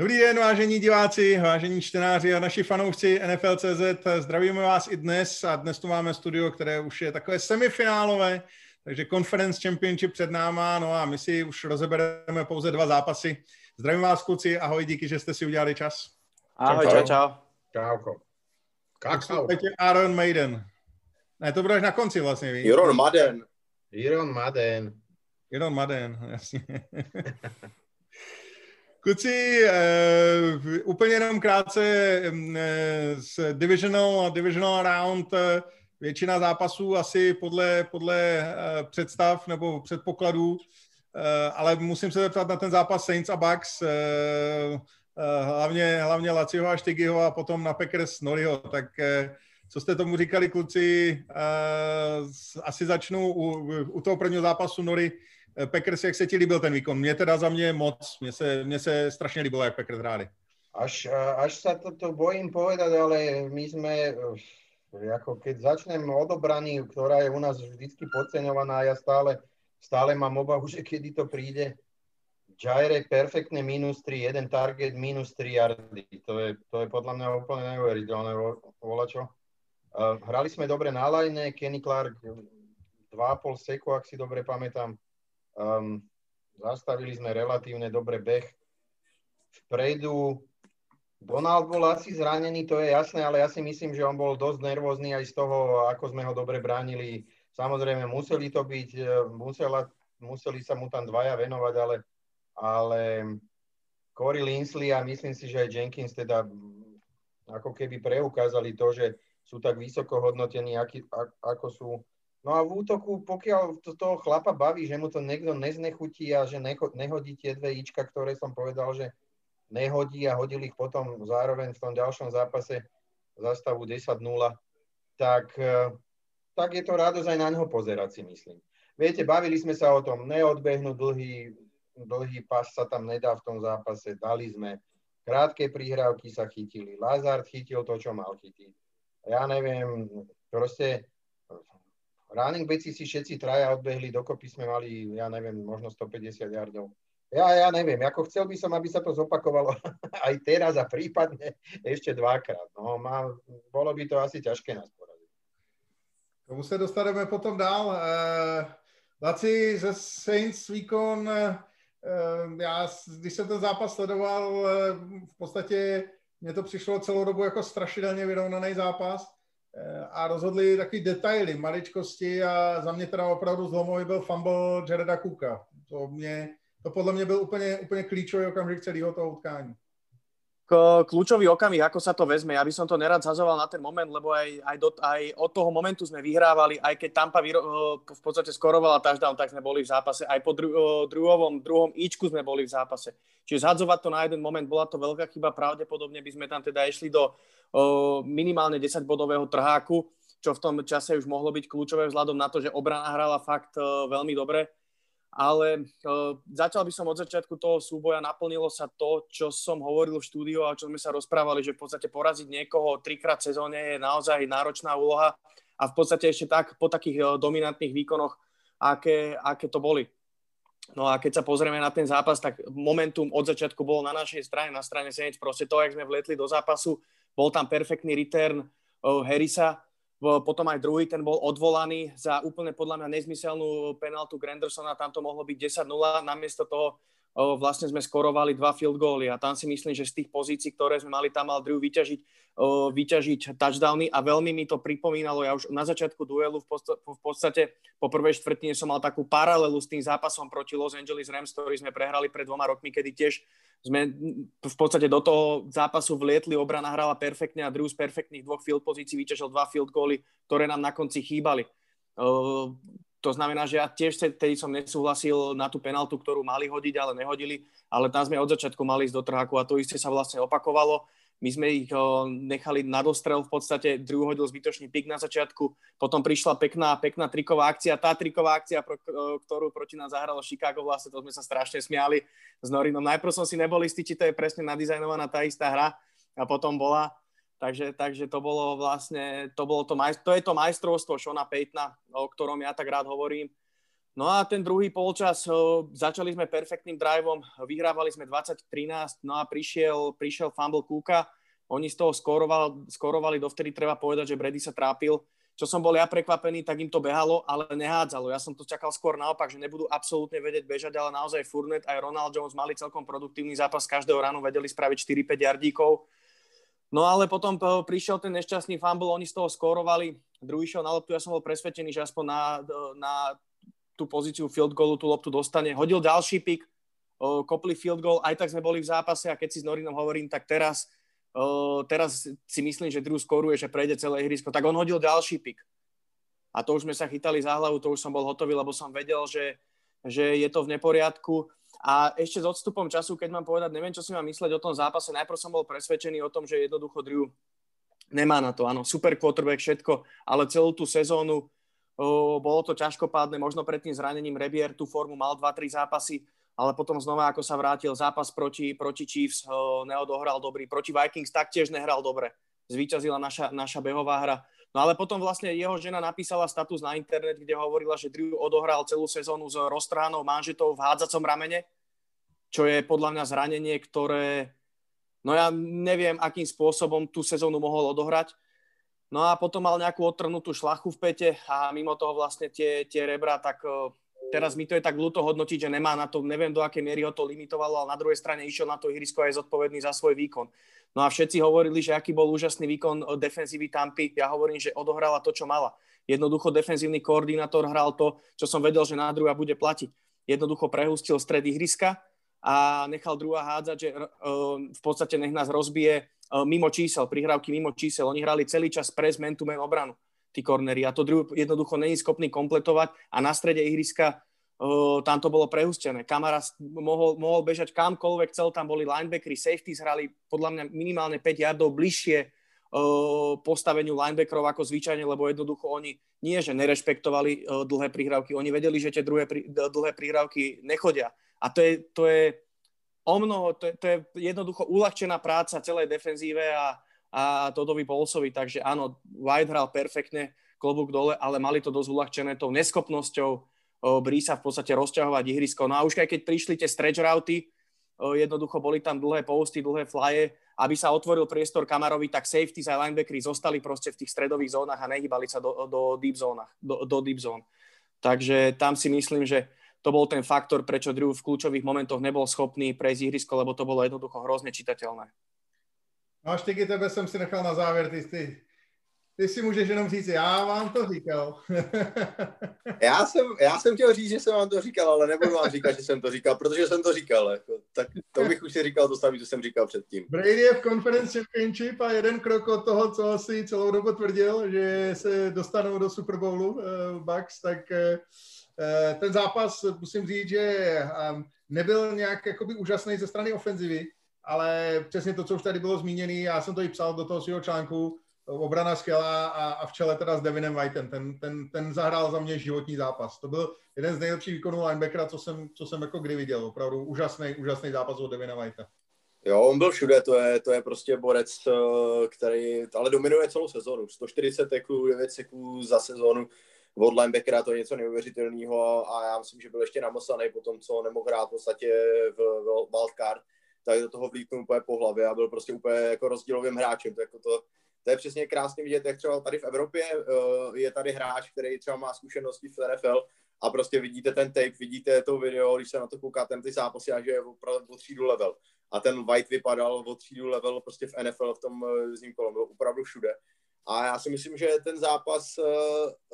Dobrý den, vážení diváci, vážení čtenáři a naši fanoušci NFL.cz. Zdravíme vás i dnes a dnes tu máme studio, které už je takové semifinálové, takže Conference Championship před náma, no a my si už rozebereme pouze dva zápasy. Zdravím vás, kluci, ahoj, díky, že jste si udělali čas. Ahoj, čau, čau. Čauko. Kakao. Aaron Maiden. Ne, to budeš na konci vlastně, víš? Iron Madden. Iron Madden. Iron Madden, jasně. Kluci, uh, úplně jenom krátce uh, z divisional, divisional round, uh, většina zápasů asi podle, podle uh, představ nebo předpokladů, uh, ale musím se zeptat na ten zápas Saints a Bucks, uh, hlavně, hlavně Laciho a Štygyho a potom na Packers Noriho, tak uh, co jste tomu říkali kluci, asi začnu u, u toho prvního zápasu Nori, Packers, jak se ti líbil ten výkon? Mně teda za mě moc, mně se, mně se strašně líbilo, jak Packers hráli. Až, až sa to, bojím povedať, ale my sme, ako keď začnem odobraní, ktorá je u nás vždycky podceňovaná, ja stále, stále mám obavu, že kedy to príde. Jaire perfektne minus 3, jeden target minus 3 yardy. To je, to je podľa mňa úplne neuveriteľné, volačo. Hrali sme dobre na line, Kenny Clark 2,5 seku, ak si dobre pamätám. Um, zastavili sme relatívne dobre beh. Vpredu Donald bol asi zranený, to je jasné, ale ja si myslím, že on bol dosť nervózny aj z toho, ako sme ho dobre bránili. Samozrejme, museli to byť, e, musela, museli sa mu tam dvaja venovať, ale, ale Corey Linsley a myslím si, že aj Jenkins teda ako keby preukázali to, že sú tak vysoko hodnotení, aký, ako sú No a v útoku, pokiaľ to toho chlapa baví, že mu to niekto neznechutí a že necho, nehodí tie dve ička, ktoré som povedal, že nehodí a hodil ich potom zároveň v tom ďalšom zápase za stavu 10-0, tak, e, tak je to radosť aj na neho pozerať si myslím. Viete, bavili sme sa o tom, neodbehnú dlhý, dlhý pas sa tam nedá v tom zápase, dali sme, krátke prihrávky sa chytili, Lazard chytil to, čo mal chytiť. Ja neviem, proste running backi si všetci traja odbehli, dokopy sme mali, ja neviem, možno 150 yardov. Ja, ja neviem, ako chcel by som, aby sa to zopakovalo aj teraz a prípadne ešte dvakrát. No, má, bolo by to asi ťažké nás poradiť. Tomu se dostaneme potom dál. Uh, Laci ze Saints výkon, uh, já, když jsem ten zápas sledoval, v podstatě mně to přišlo celou dobu jako strašidelně vyrovnaný zápas Eh, a rozhodli takový detaily, maličkosti a za mě teda opravdu zlomový byl fumble Jareda Cooka. To, mě, to podle mě byl úplně, úplně klíčový okamžik celého toho utkání kľúčový okamih, ako sa to vezme. Ja by som to nerad zazoval na ten moment, lebo aj, aj, do, aj od toho momentu sme vyhrávali, aj keď Tampa vyro, v podstate skorovala touchdown, tak sme boli v zápase. Aj po dru, druhovom, druhom ičku sme boli v zápase. Čiže zhadzovať to na jeden moment, bola to veľká chyba. Pravdepodobne by sme tam teda išli do o, minimálne 10-bodového trháku, čo v tom čase už mohlo byť kľúčové vzhľadom na to, že obrana hrala fakt o, veľmi dobre ale uh, začal by som od začiatku toho súboja, naplnilo sa to, čo som hovoril v štúdiu a čo sme sa rozprávali, že v podstate poraziť niekoho trikrát sezóne je naozaj náročná úloha a v podstate ešte tak po takých uh, dominantných výkonoch, aké, aké to boli. No a keď sa pozrieme na ten zápas, tak momentum od začiatku bolo na našej strane, na strane Saints. Proste to, jak sme vletli do zápasu, bol tam perfektný return uh, Harrisa, potom aj druhý, ten bol odvolaný za úplne podľa mňa nezmyselnú penaltu Grandersona, tam to mohlo byť 10-0, namiesto toho vlastne sme skorovali dva field goaly a tam si myslím, že z tých pozícií, ktoré sme mali, tam mal Drew vyťažiť, vyťažiť touchdowny a veľmi mi to pripomínalo, ja už na začiatku duelu v podstate po prvej štvrtine som mal takú paralelu s tým zápasom proti Los Angeles Rams, ktorý sme prehrali pred dvoma rokmi, kedy tiež sme v podstate do toho zápasu vlietli, obrana hrala perfektne a Drew z perfektných dvoch field pozícií vyťažil dva field goaly, ktoré nám na konci chýbali. To znamená, že ja tiež tedy som nesúhlasil na tú penaltu, ktorú mali hodiť, ale nehodili, ale tam sme od začiatku mali ísť do trháku a to isté sa vlastne opakovalo. My sme ich nechali na dostrel, v podstate Drew hodil zbytočný pik na začiatku, potom prišla pekná, pekná triková akcia, tá triková akcia, pro, ktorú proti nás zahralo Chicago, vlastne to sme sa strašne smiali s Norinom. Najprv som si nebol istý, či to je presne nadizajnovaná tá istá hra a potom bola Takže, takže to bolo vlastne, to, bolo to, majst- to je to majstrovstvo Šona Pejtna, o ktorom ja tak rád hovorím. No a ten druhý polčas, začali sme perfektným driveom, vyhrávali sme 20-13, no a prišiel, prišiel fumble Kúka, oni z toho skorovali, skorovali, dovtedy treba povedať, že Brady sa trápil. Čo som bol ja prekvapený, tak im to behalo, ale nehádzalo. Ja som to čakal skôr naopak, že nebudú absolútne vedieť bežať, ale naozaj Furnet aj Ronald Jones mali celkom produktívny zápas každého ránu, vedeli spraviť 4-5 jardíkov. No ale potom prišiel ten nešťastný fumble, oni z toho skorovali, druhý šiel na loptu, ja som bol presvedčený, že aspoň na, na tú pozíciu field goalu tú loptu dostane. Hodil ďalší pik, kopli field goal, aj tak sme boli v zápase a keď si s Norinom hovorím, tak teraz, teraz si myslím, že Drew skoruje, že prejde celé ihrisko, tak on hodil ďalší pik. A to už sme sa chytali za hlavu, to už som bol hotový, lebo som vedel, že, že je to v neporiadku. A ešte s odstupom času, keď mám povedať, neviem, čo si mám mysleť o tom zápase, najprv som bol presvedčený o tom, že jednoducho Drew nemá na to, áno, super quarterback, všetko, ale celú tú sezónu bolo to ťažkopádne, možno pred tým zranením Rebier tú formu mal 2-3 zápasy, ale potom znova, ako sa vrátil zápas proti, proti Chiefs, neodohral dobrý, proti Vikings taktiež nehral dobre. Zvíťazila naša, naša behová hra. No ale potom vlastne jeho žena napísala status na internet, kde hovorila, že Drew odohral celú sezónu s roztránou manžetou v hádzacom ramene, čo je podľa mňa zranenie, ktoré, no ja neviem, akým spôsobom tú sezónu mohol odohrať, No a potom mal nejakú odtrhnutú šlachu v pete a mimo toho vlastne tie, tie rebra, tak uh, teraz mi to je tak ľúto hodnotiť, že nemá na to, neviem do akej miery ho to limitovalo, ale na druhej strane išiel na to ihrisko aj zodpovedný za svoj výkon. No a všetci hovorili, že aký bol úžasný výkon e, defenzívy Tampy. Ja hovorím, že odohrala to, čo mala. Jednoducho defenzívny koordinátor hral to, čo som vedel, že na druhá bude platiť. Jednoducho prehustil stred ihriska a nechal druhá hádzať, že uh, v podstate nech nás rozbije Eh, mimo čísel, prihrávky mimo čísel. Oni hrali celý čas pres man-to-man obranu, tí kornery. A to druhý jednoducho není schopný kompletovať a na strede ihriska uh, tam to bolo prehustené. Kamara mohol, mohol bežať kamkoľvek chcel, tam boli linebackery, safety hrali podľa mňa minimálne 5 yardov bližšie uh, postaveniu linebackerov ako zvyčajne, lebo jednoducho oni nie, že nerešpektovali dlhé prihrávky, oni vedeli, že tie druhé, dlhé prihrávky nechodia. A to je, to je o mnoho, to, to je jednoducho uľahčená práca celej defenzíve a, a Todovi Polsovi, takže áno, White hral perfektne, klobúk dole, ale mali to dosť uľahčené tou neschopnosťou Brísa v podstate rozťahovať ihrisko. No a už aj keď prišli tie stretch routy, jednoducho boli tam dlhé posty, dlhé flye, aby sa otvoril priestor Kamarovi, tak safety a linebackery zostali proste v tých stredových zónach a nehybali sa do, do deep zónach, do, do deep zone. Takže tam si myslím, že to bol ten faktor, prečo Drew v kľúčových momentoch nebol schopný prejsť ihrisko, lebo to bolo jednoducho hrozne čitateľné. Ty tebe jsem si nechal na závěr, ty, ty, ty si můžeš jenom říct, já vám to říkal. já, jsem, já jsem chtěl říct, že jsem vám to říkal, ale nebudu vám říkat, že jsem to říkal, protože jsem to říkal. Jako, tak to bych už si říkal to samé, co jsem říkal předtím. Brady je v Conference Championship a jeden krok od toho, co si celou dobu tvrdil, že se dostanou do Super Bowlu uh, Bucks, tak uh, ten zápas, musím říct, že nebyl nějak jakoby úžasný ze strany ofenzivy, ale přesně to, co už tady bylo zmíněné, já jsem to i psal do toho svého článku, obrana skvělá a, a v čele teda s Devinem Whiteem. Ten, ten, ten zahrál za mě životní zápas. To byl jeden z nejlepších výkonů linebackera, co jsem, co jsem jako kdy viděl. Opravdu úžasný, úžasný zápas od Devina Whitea. Jo, on byl všude, to je, to je prostě borec, eh, který ale dominuje celou sezonu. 140 teklů, 9 seků za sezonu od linebackera to je něco neuvěřitelného a já myslím, že byl ještě namosaný po tom, co nemohl hrát v podstatě v, v wildcard, tak do toho vlítnul úplně po hlavě a byl prostě úplně jako rozdílovým hráčem. To, jako to, to je přesně krásně vidět, jak třeba tady v Evropě uh, je tady hráč, který třeba má zkušenosti v NFL a prostě vidíte ten tape, vidíte to video, když se na to koukáte ty zápasy a že je opravdu o třídu level. A ten White vypadal o třídu level prostě v NFL v tom uh, zimním kolem, byl opravdu všude. A já si myslím, že ten zápas, eh,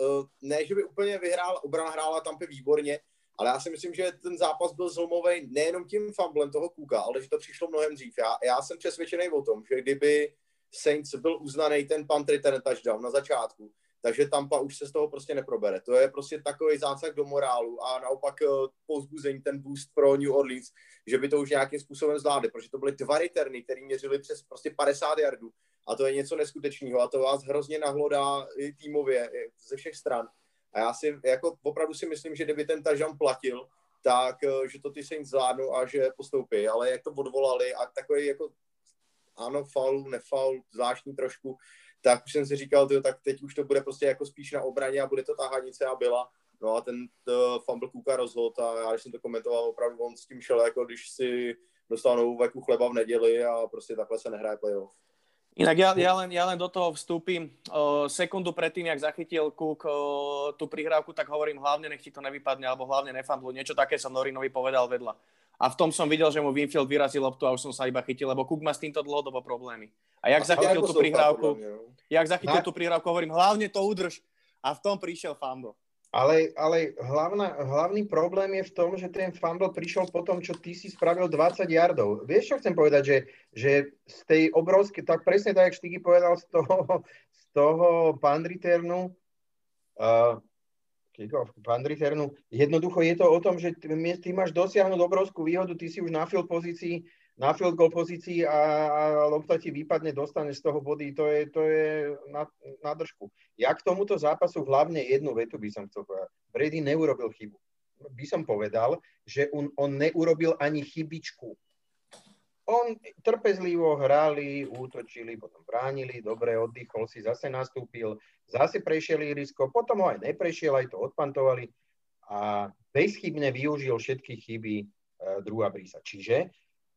eh, ne, že by úplně vyhrál, obrana hrála tam výborně, ale já si myslím, že ten zápas byl zlomový nejenom tím fumblem toho Kuka, ale že to přišlo mnohem dřív. Já, já jsem přesvědčený o tom, že kdyby Saints byl uznaný ten punt return touchdown na začátku, takže Tampa už se z toho prostě neprobere. To je prostě takový zásah do morálu a naopak eh, pozbuzení, ten boost pro New Orleans, že by to už nějakým způsobem zvládli, protože to byly dva returny, které měřili přes prostě 50 yardů a to je něco neskutečného a to vás hrozně nahlodá týmově ze všech stran. A já si jako opravdu si myslím, že kdyby ten tažan platil, tak eh, že to ty Saints zvládnou a že postoupí, ale jak to odvolali a takový jako ano, faul, nefaul, zvláštní trošku, tak už jsem si říkal, tyjo, tak teď už to bude prostě jako spíš na obraně a bude to tahanice a byla. No a ten uh, fumble Kuka rozhod a já když jsem to komentoval, opravdu on s tím šel, jako když si dostal novou veku chleba v neděli a prostě takhle se nehraje playoff. Inak ja, ja, len, ja len do toho vstúpim. Uh, sekundu predtým, jak zachytil Cook uh, tú prihrávku, tak hovorím, hlavne nech ti to nevypadne, alebo hlavne nefamblu. Niečo také som Norinovi povedal vedľa. A v tom som videl, že mu Winfield vyrazil loptu a už som sa iba chytil, lebo Cook má s týmto dlhodobo problémy. A jak zachytil tú prihrávku, no. jak zachytil tú prihrávku, hovorím, hlavne to udrž. A v tom prišiel fumble. Ale, ale hlavná, hlavný problém je v tom, že ten fumble prišiel po tom, čo ty si spravil 20 yardov. Vieš, čo chcem povedať, že, že z tej obrovskej, tak presne tak, jak Štigy povedal, z toho, z toho punt returnu, uh, returnu, jednoducho je to o tom, že ty, ty máš dosiahnuť obrovskú výhodu, ty si už na field pozícii, na field goal pozícii a, a lopta ti vypadne, dostaneš z toho body, to je, to je na, na držku. Ja k tomuto zápasu hlavne jednu vetu by som chcel povedať. Brady neurobil chybu. By som povedal, že on, on neurobil ani chybičku. On trpezlivo hrali, útočili, potom bránili, dobre, oddychol si, zase nastúpil, zase prešiel irisko, potom ho aj neprešiel, aj to odpantovali a bezchybne využil všetky chyby uh, druhá Brisa. Čiže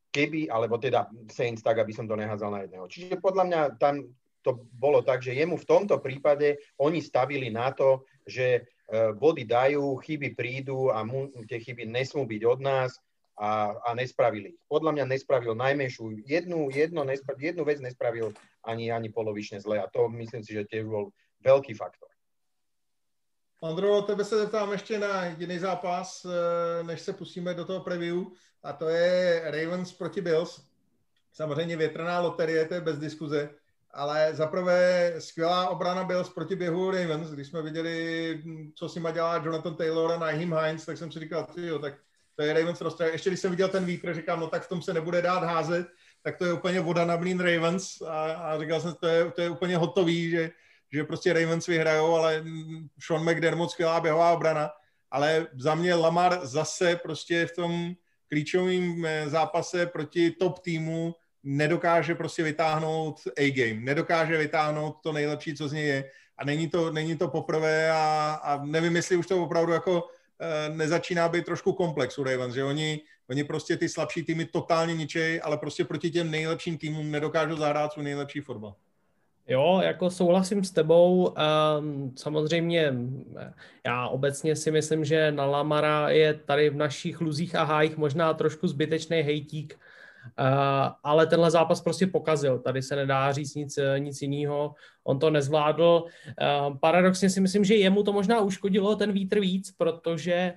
keby, alebo teda Saints tak, aby som to nehádzal na jedného. Čiže podľa mňa tam to bolo tak, že jemu v tomto prípade oni stavili na to, že e, body dajú, chyby prídu a mu, tie chyby nesmú byť od nás a, a nespravili. Podľa mňa nespravil najmenšiu, jednu, jedno, nespra, jednu vec nespravil ani, ani polovične zle a to myslím si, že tiež bol veľký faktor. Andro, tebe se zeptám ještě na jediný zápas, e, než se pustíme do toho preview a to je Ravens proti Bills. Samozřejmě větrná loterie, to je bez diskuze, ale zaprvé skvělá obrana Bills proti běhu Ravens. Když jsme viděli, co si má dělá Jonathan Taylor a Naheem Hines, tak jsem si říkal, jo, tak to je Ravens rozstroj. Ještě když jsem viděl ten vítr, říkám, no tak v tom se nebude dát házet, tak to je úplně voda na blín Ravens a, a říkal jsem, to je, to je úplně hotový, že, že prostě Ravens vyhrajou, ale Sean McDermott skvělá běhová obrana, ale za mě Lamar zase prostě v tom klíčovém eh, zápase proti top týmu nedokáže prostě vytáhnout A-game, nedokáže vytáhnout to nejlepší, co z něj je. A není to, není to poprvé a, a nevím, jestli už to opravdu jako e, nezačíná být trošku komplex u Ravens, že oni, oni prostě ty slabší týmy totálně ničej, ale prostě proti těm nejlepším týmům nedokážou zahrát svůj nejlepší fotbal. Jo, jako souhlasím s tebou. Um, samozřejmě já obecně si myslím, že na Lamara je tady v našich luzích a hájích možná trošku zbytečný hejtík, uh, ale tenhle zápas prostě pokazil. Tady se nedá říct nic, nic jiného. On to nezvládl. Uh, paradoxně si myslím, že jemu to možná uškodilo ten vítr víc, protože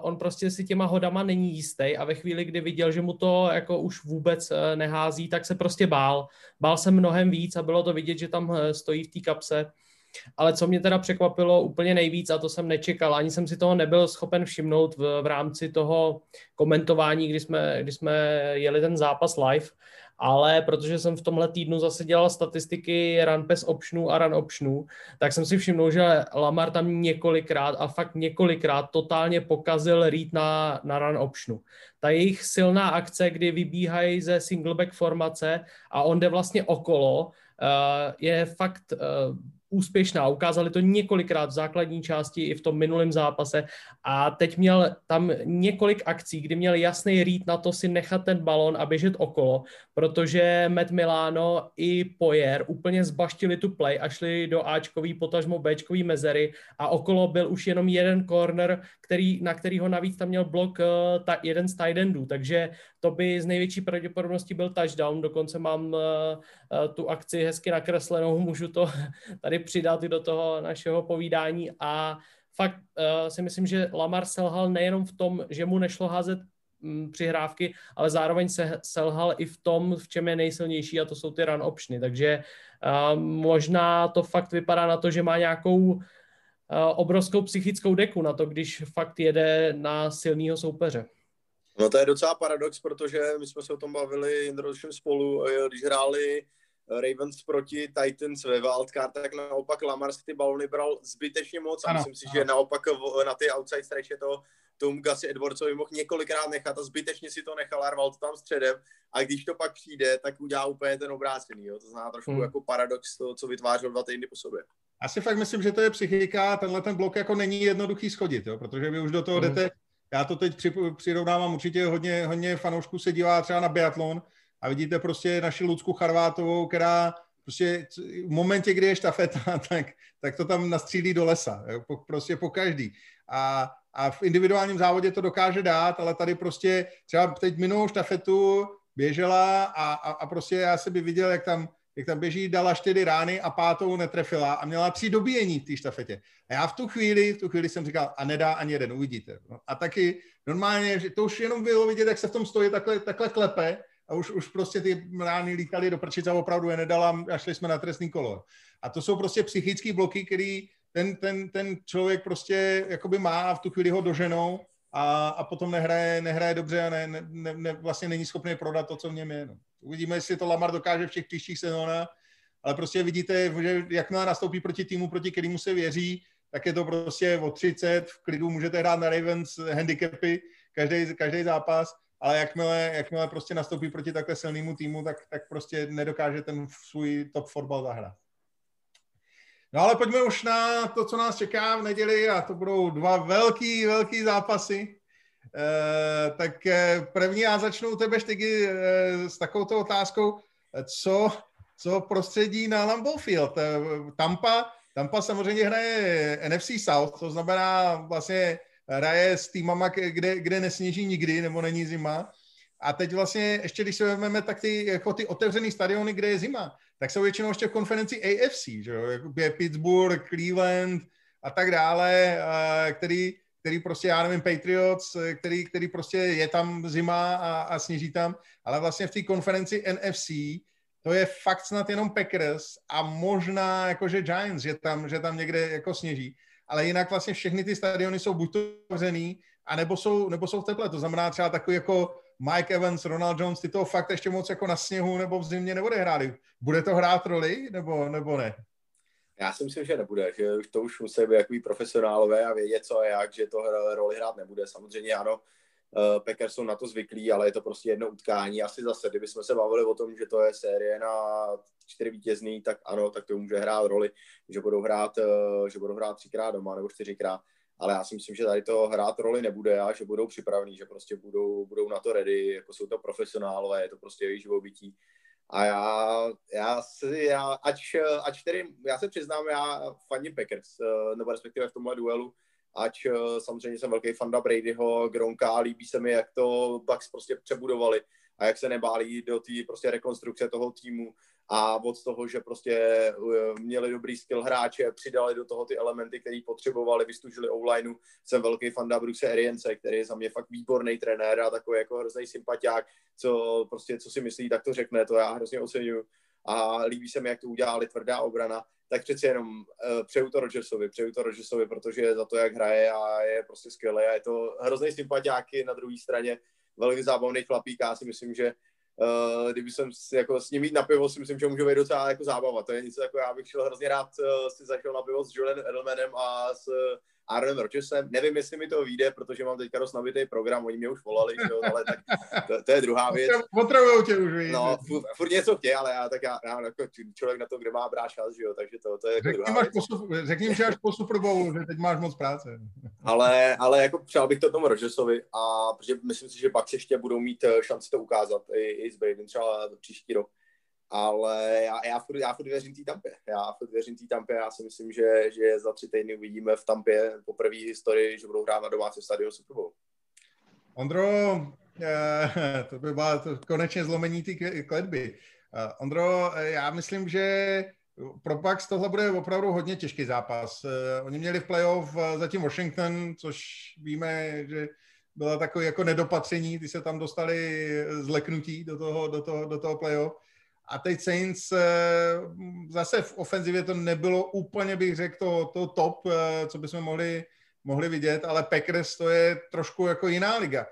on prostě si těma hodama není jistý a ve chvíli, kdy viděl, že mu to jako už vůbec uh, nehází, tak se prostě bál. Bál se mnohem víc a bylo to vidět, že tam uh, stojí v té kapse. Ale co mě teda překvapilo úplně nejvíc, a to jsem nečekal, ani jsem si toho nebyl schopen všimnout v, v rámci toho komentování, kdy jsme, kdy jsme jeli ten zápas live, ale protože jsem v tomhle týdnu zase dělal statistiky run pass optionů a run optionů, tak jsem si všiml, že Lamar tam několikrát a fakt několikrát totálně pokazil read na, na run optionu. Ta jejich silná akce, kdy vybíhají ze singleback formace a on jde vlastně okolo, uh, je fakt uh, úspěšná. Ukázali to několikrát v základní části i v tom minulém zápase. A teď měl tam několik akcí, kdy měl jasný rýt na to si nechat ten balon a běžet okolo, protože Matt Milano i Poyer úplně zbaštili tu play a šli do Ačkový, potažmo Bčkový mezery. A okolo byl už jenom jeden corner, který, na kterýho navíc tam měl blok uh, ta, jeden z tight endů, takže to by z největší pravděpodobností byl touchdown, dokonce mám uh, tu akci hezky nakreslenou, můžu to tady přidat do toho našeho povídání a fakt uh, si myslím, že Lamar selhal nejenom v tom, že mu nešlo házet um, přihrávky, ale zároveň se selhal i v tom, v čem je nejsilnější a to jsou ty run optiony, takže uh, možná to fakt vypadá na to, že má nějakou uh, obrovskou psychickou deku na to, když fakt jede na silného soupeře. No to je docela paradox, protože my jsme se o tom bavili Jindrošem spolu, když hráli Ravens proti Titans ve wildcard, tak naopak Lamar si ty balony bral zbytečně moc a ano, myslím si, ano. že naopak na ty outside stretch je to tomu Gusy Edwardsovi mohl několikrát nechat a zbytečně si to nechal a rval to tam středem a když to pak přijde, tak udělá úplně ten obrácený, jo? to znamená trošku hmm. jako paradox to, co vytvářel dva týdny po sobě. Asi fakt myslím, že to je psychika, tenhle ten blok jako není jednoduchý schodit, jo, protože vy už do toho mm. jdete, já to teď přirovnávám, určitě hodně, hodně fanoušků se dívá třeba na biatlon a vidíte prostě naši Lucku Charvátovou, která prostě v momentě, kdy je štafeta, tak, tak to tam nastřílí do lesa, po, prostě po každý. A, a v individuálním závodě to dokáže dát, ale tady prostě třeba teď minulou štafetu běžela a, a, a prostě já se by viděl, jak tam jak tam běží, dala čtyři rány a pátou netrefila a měla tři dobíjení v té štafetě. A já v tu chvíli, v tu chvíli jsem říkal, a nedá ani jeden, uvidíte. No, a taky normálně, že to už jenom bylo vidět, jak se v tom stojí takhle, takhle klepe a už, už prostě ty rány lítaly do prčice a opravdu je nedala a šli jsme na trestný kolo. A to jsou prostě psychické bloky, který ten, ten, ten člověk prostě jakoby má a v tu chvíli ho doženou a, a potom nehraje, nehraje dobře a ne, ne, ne, vlastně není schopný prodat to, co v něm je. No. Uvidíme, jestli to Lamar dokáže v těch příštích sezónách, ale prostě vidíte, že jakmile nastoupí proti týmu, proti kterému se věří, tak je to prostě o 30, v klidu můžete hrát na Ravens handicapy každý, každý zápas, ale jakmile, jakmile prostě nastoupí proti takhle silnému týmu, tak, tak prostě nedokáže ten svůj top fotbal zahrát. No ale pojďme už na to, co nás čeká v neděli a to budou dva velký, velký zápasy. Eh, tak eh, první já začnu u tebe, Štygy, eh, s takovou otázkou, co, co prostředí na Lambeau Field. Tampa, Tampa samozřejmě hraje NFC South, to znamená vlastně hraje s týmama, kde, kde nesněží nikdy, nebo není zima. A teď vlastně, ještě když se vezmeme, tak ty, jako ty otevřený stadiony, kde je zima, tak jsou většinou ještě v konferenci AFC, že jo? Jako je Pittsburgh, Cleveland a tak dále, který, který prostě, já nevím, Patriots, který, který prostě je tam zima a, a sněží tam, ale vlastně v té konferenci NFC to je fakt snad jenom Packers a možná jakože Giants, že tam, že tam někde jako sněží, ale jinak vlastně všechny ty stadiony jsou buď to zavřený, a nebo jsou, nebo jsou v teple, to znamená třeba takový jako Mike Evans, Ronald Jones, ty to fakt ještě moc jako na sněhu nebo v zimě neodehráli. Bude to hrát roli nebo, nebo ne? Já si myslím, že nebude, že to už musí být jakový profesionálové a vědět, co a jak, že to roli hrát nebude. Samozřejmě ano, Packers jsou na to zvyklí, ale je to prostě jedno utkání. Asi zase, kdybychom se bavili o tom, že to je série na čtyři vítězný, tak ano, tak to může hrát roli, že budou hrát, uh, že budou hrát třikrát doma nebo čtyřikrát. Ale já si myslím, že tady to hrát roli nebude a že budou připravení, že prostě budou, budou na to ready, jako jsou to profesionálové, je to prostě jejich živobytí. A já, já, si, já ať, ať tedy, já se přiznám, já faním Packers, eh, nebo respektive v tomhle duelu, ať eh, samozřejmě jsem velký fanda Bradyho, Gronka, líbí se mi, jak to Bucks prostě přebudovali a jak se nebálí do té prostě rekonstrukce toho týmu a od toho, že prostě eh, měli dobrý skill hráče, přidali do toho ty elementy, které potřebovali, vystužili online. Jsem velký fan Bruce Arience, který je za mě fakt výborný trenér a takový jako hrozný sympatiák, co prostě, co si myslí, tak to řekne, to já hrozně oceňuju. A líbí se mi, jak to udělali tvrdá obrana, tak přeci jenom uh, přeju to Rodgersovi, přeju to Rodgersovi, protože za to, jak hraje a je prostě skvělý a je to hrozný sympatiáky na druhé straně, velmi zábavný chlapík já si myslím, že uh, kdyby jsem jako s ním jít na pivo, si myslím, že může být docela jako zábava. To je něco jako, já bych šel hrozně rád uh, si zašel na pivo s Julian Edelmanem a s Aaron Rodgersem. Nevím, jestli mi to vyjde, protože mám teďka dost nabitý program, oni mě už volali, jo, ale tak to, to, je druhá věc. Potřebujou tě už, víš. No, furt, furt něco chtějí, ale já, tak já, já jako člověk na to, kde má brát čas, jo, takže to, to je jako řekni, druhá věc. Po, řekni že až po Super že teď máš moc práce. ale, ale jako přál bych to tomu Rodgersovi a protože myslím si, že pak ještě budou mít eh, šanci to ukázat i, i s Bradem třeba příští rok ale já, já, furt, já furt věřím té Tampě. Já furt věřím té Tampě. Já si myslím, že, že za tři týdny uvidíme v Tampě po první historii, že budou hrát na domácí stadion Super Bowl. Ondro, eh, to by byla to konečně zlomení té kletby. Eh, Ondro, eh, já myslím, že pro Bucks tohle bude opravdu hodně těžký zápas. Oni měli v playoff zatím Washington, což víme, že byla takový jako nedopatření, ty se tam dostali zleknutí do toho, do toho, do toho playoff. A teď Saints eh, zase v ofenzivě to nebylo úplně, bych řekl, to, to top, eh, co bychom mohli, mohli vidět, ale Packers to je trošku jako jiná liga.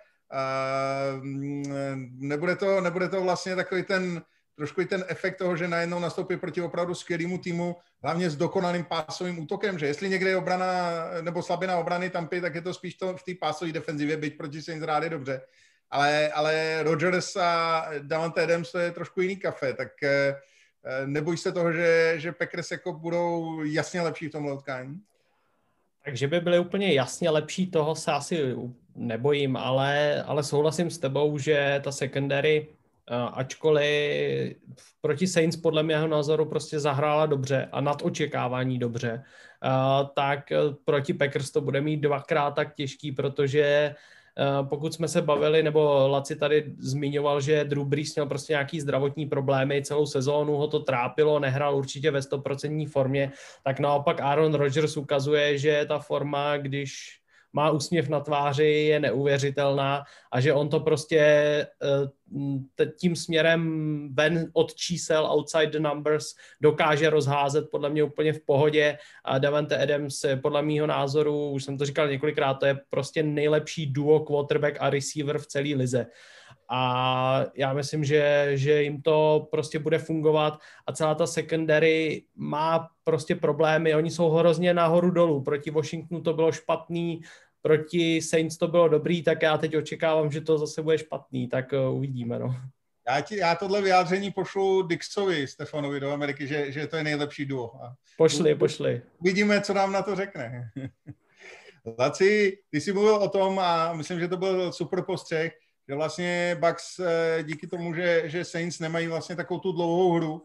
Nebude to, nebude to vlastně takový ten, trošku i ten efekt toho, že najednou nastoupí proti opravdu skvělému týmu, hlavně s dokonalým pásovým útokem, že jestli někde je obrana nebo slabina obrany Tampy, tak je to spíš to v té pásové defenzivě, byť proti Saints rádi dobře ale, ale Rodgers a Davante Adams je trošku jiný kafe, tak eh, Nebojíš se toho, že, že Packers jako budou jasně lepší v tomhle utkání? Takže by byly úplně jasně lepší, toho se asi nebojím, ale, ale souhlasím s tebou, že ta secondary, ačkoliv proti Saints podle mého názoru prostě zahrála dobře a nad očekávání dobře, tak proti Packers to bude mít dvakrát tak těžký, protože Eh, pokud jsme se bavili, nebo Laci tady zmiňoval, že Drew Brees měl prostě nějaký zdravotní problémy, celou sezónu ho to trápilo, nehrál určitě ve 100% formě, tak naopak Aaron Rodgers ukazuje, že ta forma, když má úsměv na tváři, je neuvěřitelná a že on to prostě eh, tím směrem ven od čísel outside the numbers dokáže rozházet podle mě úplně v pohodě a Davante Adams podle mýho názoru, už jsem to říkal několikrát, to je prostě nejlepší duo quarterback a receiver v celé lize a já myslím, že, že jim to prostě bude fungovat a celá ta secondary má prostě problémy, oni jsou hrozně nahoru dolů, proti Washingtonu to bylo špatný, proti Saints to bylo dobrý, tak já teď očekávám, že to zase bude špatný, tak uh, uvidíme, no. Já, ti, já tohle vyjádření pošlu Dixovi, Stefanovi do Ameriky, že, že to je nejlepší duo. A pošli, pošli. Uvidíme, co nám na to řekne. Laci, ty jsi mluvil o tom a myslím, že to byl super postřeh, že vlastně Bucks eh, díky tomu, že, že Saints nemají vlastně takovou tu dlouhou hru,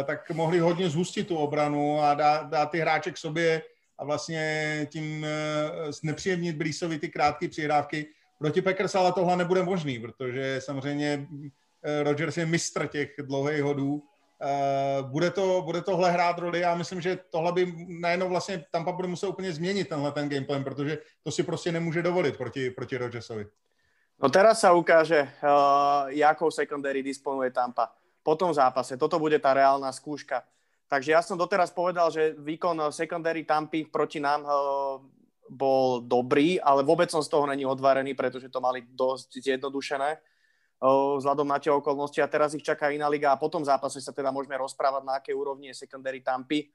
eh, tak mohli hodně zhustit tu obranu a dát, dát ty hráče k sobě a vlastně tím eh, nepříjemnit Blísovi ty krátké přihrávky. Proti Packers ale tohle nebude možný, protože samozřejmě Rodgers je mistr těch dlouhých hodů. Bude, to, bude tohle hrát roli. Já myslím, že tohle by najednou vlastně Tampa bude muset úplně změnit tenhle ten gameplay, protože to si prostě nemůže dovolit proti, proti Rodgersovi. No teraz sa ukáže, uh, jakou secondary disponuje Tampa po tom zápase. Toto bude tá reálna skúška. Takže ja som doteraz povedal, že výkon secondary Tampy proti nám uh, bol dobrý, ale vôbec som z toho není odvarený, pretože to mali dosť zjednodušené uh, vzhľadom na tie okolnosti a teraz ich čaká iná liga a po tom zápase sa teda môžeme rozprávať, na aké úrovni je secondary Tampy.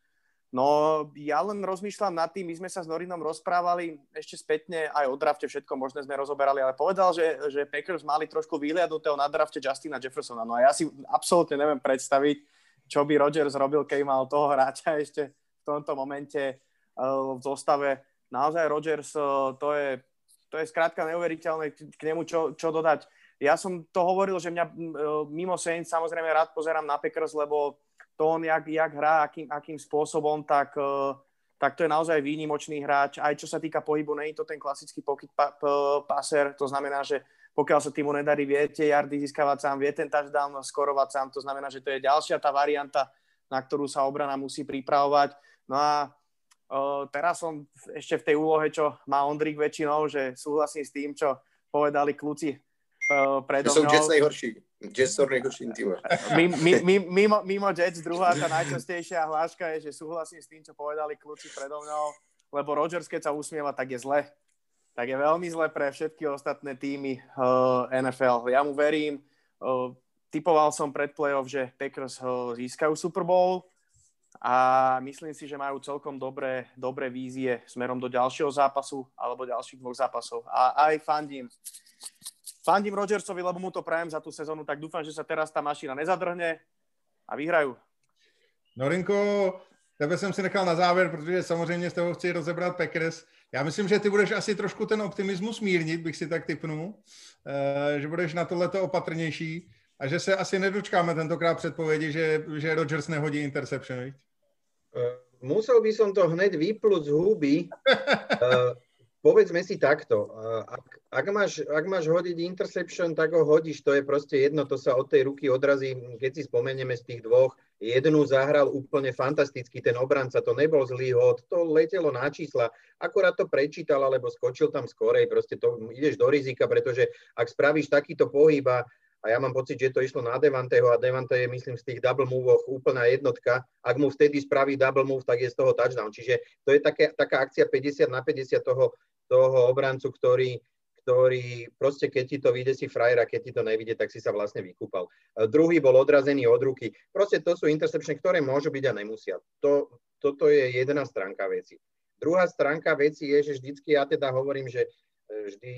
No, ja len rozmýšľam nad tým, my sme sa s Norinom rozprávali ešte spätne, aj o drafte všetko možné sme rozoberali, ale povedal, že, že Packers mali trošku vyliadnutého na drafte Justina Jeffersona. No a ja si absolútne neviem predstaviť, čo by Rodgers robil, keď mal toho hráča ešte v tomto momente uh, v zostave. Naozaj Rodgers, uh, to je, to je skrátka neuveriteľné k nemu, čo, čo dodať. Ja som to hovoril, že mňa uh, mimo Saints samozrejme rád pozerám na Packers, lebo to on, jak, jak hrá, akým, akým spôsobom, tak, eh, tak to je naozaj výnimočný hráč. Aj čo sa týka pohybu, je to ten klasický pocket pa, pa, passer, to znamená, že pokiaľ sa týmu nedarí, viete jardy získavať sám, vie ten touchdown skorovať sám, to znamená, že to je ďalšia tá varianta, na ktorú sa obrana musí pripravovať. No a uh, teraz som ešte v tej úlohe, čo má Ondrik väčšinou, že súhlasím s tým, čo povedali kluci uh, predo mnou. Sú Jets najhorší. Sú najhorším týmom. Mimo, mimo Jets druhá tá najčastejšia hláška je, že súhlasím s tým, čo povedali kľúci predo mnou, lebo Rodgers, keď sa usmieva, tak je zle. Tak je veľmi zle pre všetky ostatné týmy uh, NFL. Ja mu verím. Uh, typoval som pred playoff, že Packers uh, získajú Super Bowl a myslím si, že majú celkom dobré, dobré vízie smerom do ďalšieho zápasu alebo ďalších dvoch zápasov. A aj fandím fandím Rodgersovi, lebo mu to prajem za tú sezónu, tak dúfam, že sa teraz tá mašina nezadrhne a vyhrajú. Norinko, tebe jsem si nechal na závěr, protože samozřejmě z toho chci rozebrat Packers. Já myslím, že ty budeš asi trošku ten optimismus mírnit, bych si tak typnul, eh, že budeš na tohleto opatrnější a že se asi nedočkáme tentokrát předpovědi, že, že Rodgers nehodí interception, viď? Uh, musel by som to hneď vyplúť z huby. Povedzme si takto, ak, ak, máš, ak máš hodiť interception, tak ho hodíš, to je proste jedno, to sa od tej ruky odrazí, keď si spomenieme z tých dvoch, jednu zahral úplne fantasticky, ten obranca, to nebol zlý hod, to letelo na čísla, akorát to prečítal, alebo skočil tam skorej, proste to ideš do rizika, pretože ak spravíš takýto pohyb a a ja mám pocit, že to išlo na Devanteho a Devante je, myslím, z tých double moveoch úplná jednotka. Ak mu vtedy spraví double move, tak je z toho touchdown. Čiže to je také, taká akcia 50 na 50 toho toho obrancu, ktorý, ktorý proste keď ti to vyjde si frajera, keď ti to nevidie, tak si sa vlastne vykúpal. Druhý bol odrazený od ruky. Proste to sú intercepčné, ktoré môžu byť a nemusia. To, toto je jedna stránka veci. Druhá stránka veci je, že vždycky ja teda hovorím, že e, vždy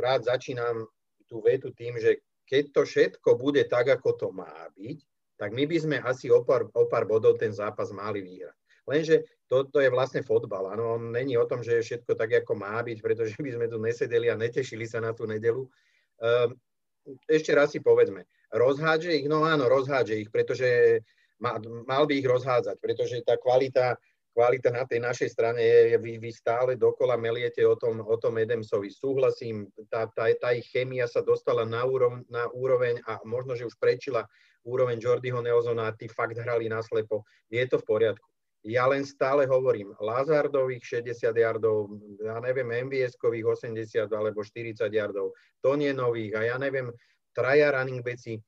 rád začínam tú vetu tým, že keď to všetko bude tak, ako to má byť, tak my by sme asi o pár, o pár bodov ten zápas mali vyhrať. Lenže toto je vlastne fotbal. Áno, on není o tom, že je všetko tak, ako má byť, pretože by sme tu nesedeli a netešili sa na tú nedelu. Um, ešte raz si povedzme, rozhádže ich? No áno, rozhádže ich, pretože ma, mal by ich rozhádzať, pretože tá kvalita kvalita na tej našej strane je, vy, vy stále dokola meliete o tom, o tom Edemsovi. Súhlasím, tá, tá, tá ich chemia sa dostala na, úroveň, na úroveň a možno, že už prečila úroveň Jordyho Nelzona a tí fakt hrali naslepo. Je to v poriadku. Ja len stále hovorím, Lazardových 60 yardov, ja neviem, MVS-kových 80 alebo 40 yardov, Tonienových a ja neviem, traja running backi,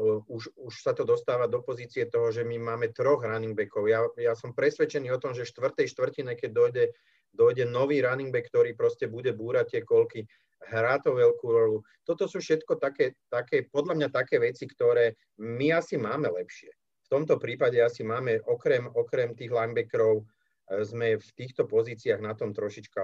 už, už sa to dostáva do pozície toho, že my máme troch running backov. Ja, ja som presvedčený o tom, že štvrtej štvrtine, keď dojde, dojde nový running back, ktorý proste bude búrať tie kolky, hrá to veľkú rolu. Toto sú všetko také, také, podľa mňa také veci, ktoré my asi máme lepšie. V tomto prípade asi máme, okrem, okrem tých linebackerov, sme v týchto pozíciách na tom trošička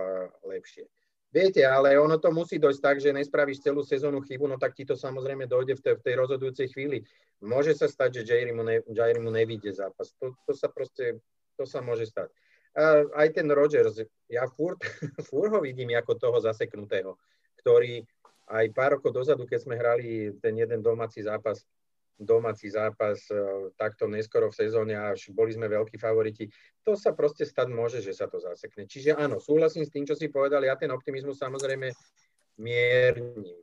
lepšie. Viete, ale ono to musí dojsť tak, že nespravíš celú sezónu chybu, no tak ti to samozrejme dojde v tej, v tej rozhodujúcej chvíli. Môže sa stať, že Jairimu, ne, Jairimu nevíde zápas. To, to sa proste, to sa môže stať. A aj ten Rodgers, ja furt, furt ho vidím ako toho zaseknutého, ktorý aj pár rokov dozadu, keď sme hrali ten jeden domáci zápas, domáci zápas e, takto neskoro v sezóne, až boli sme veľkí favoriti. To sa proste stať môže, že sa to zasekne. Čiže áno, súhlasím s tým, čo si povedal, ja ten optimizmus samozrejme mierním.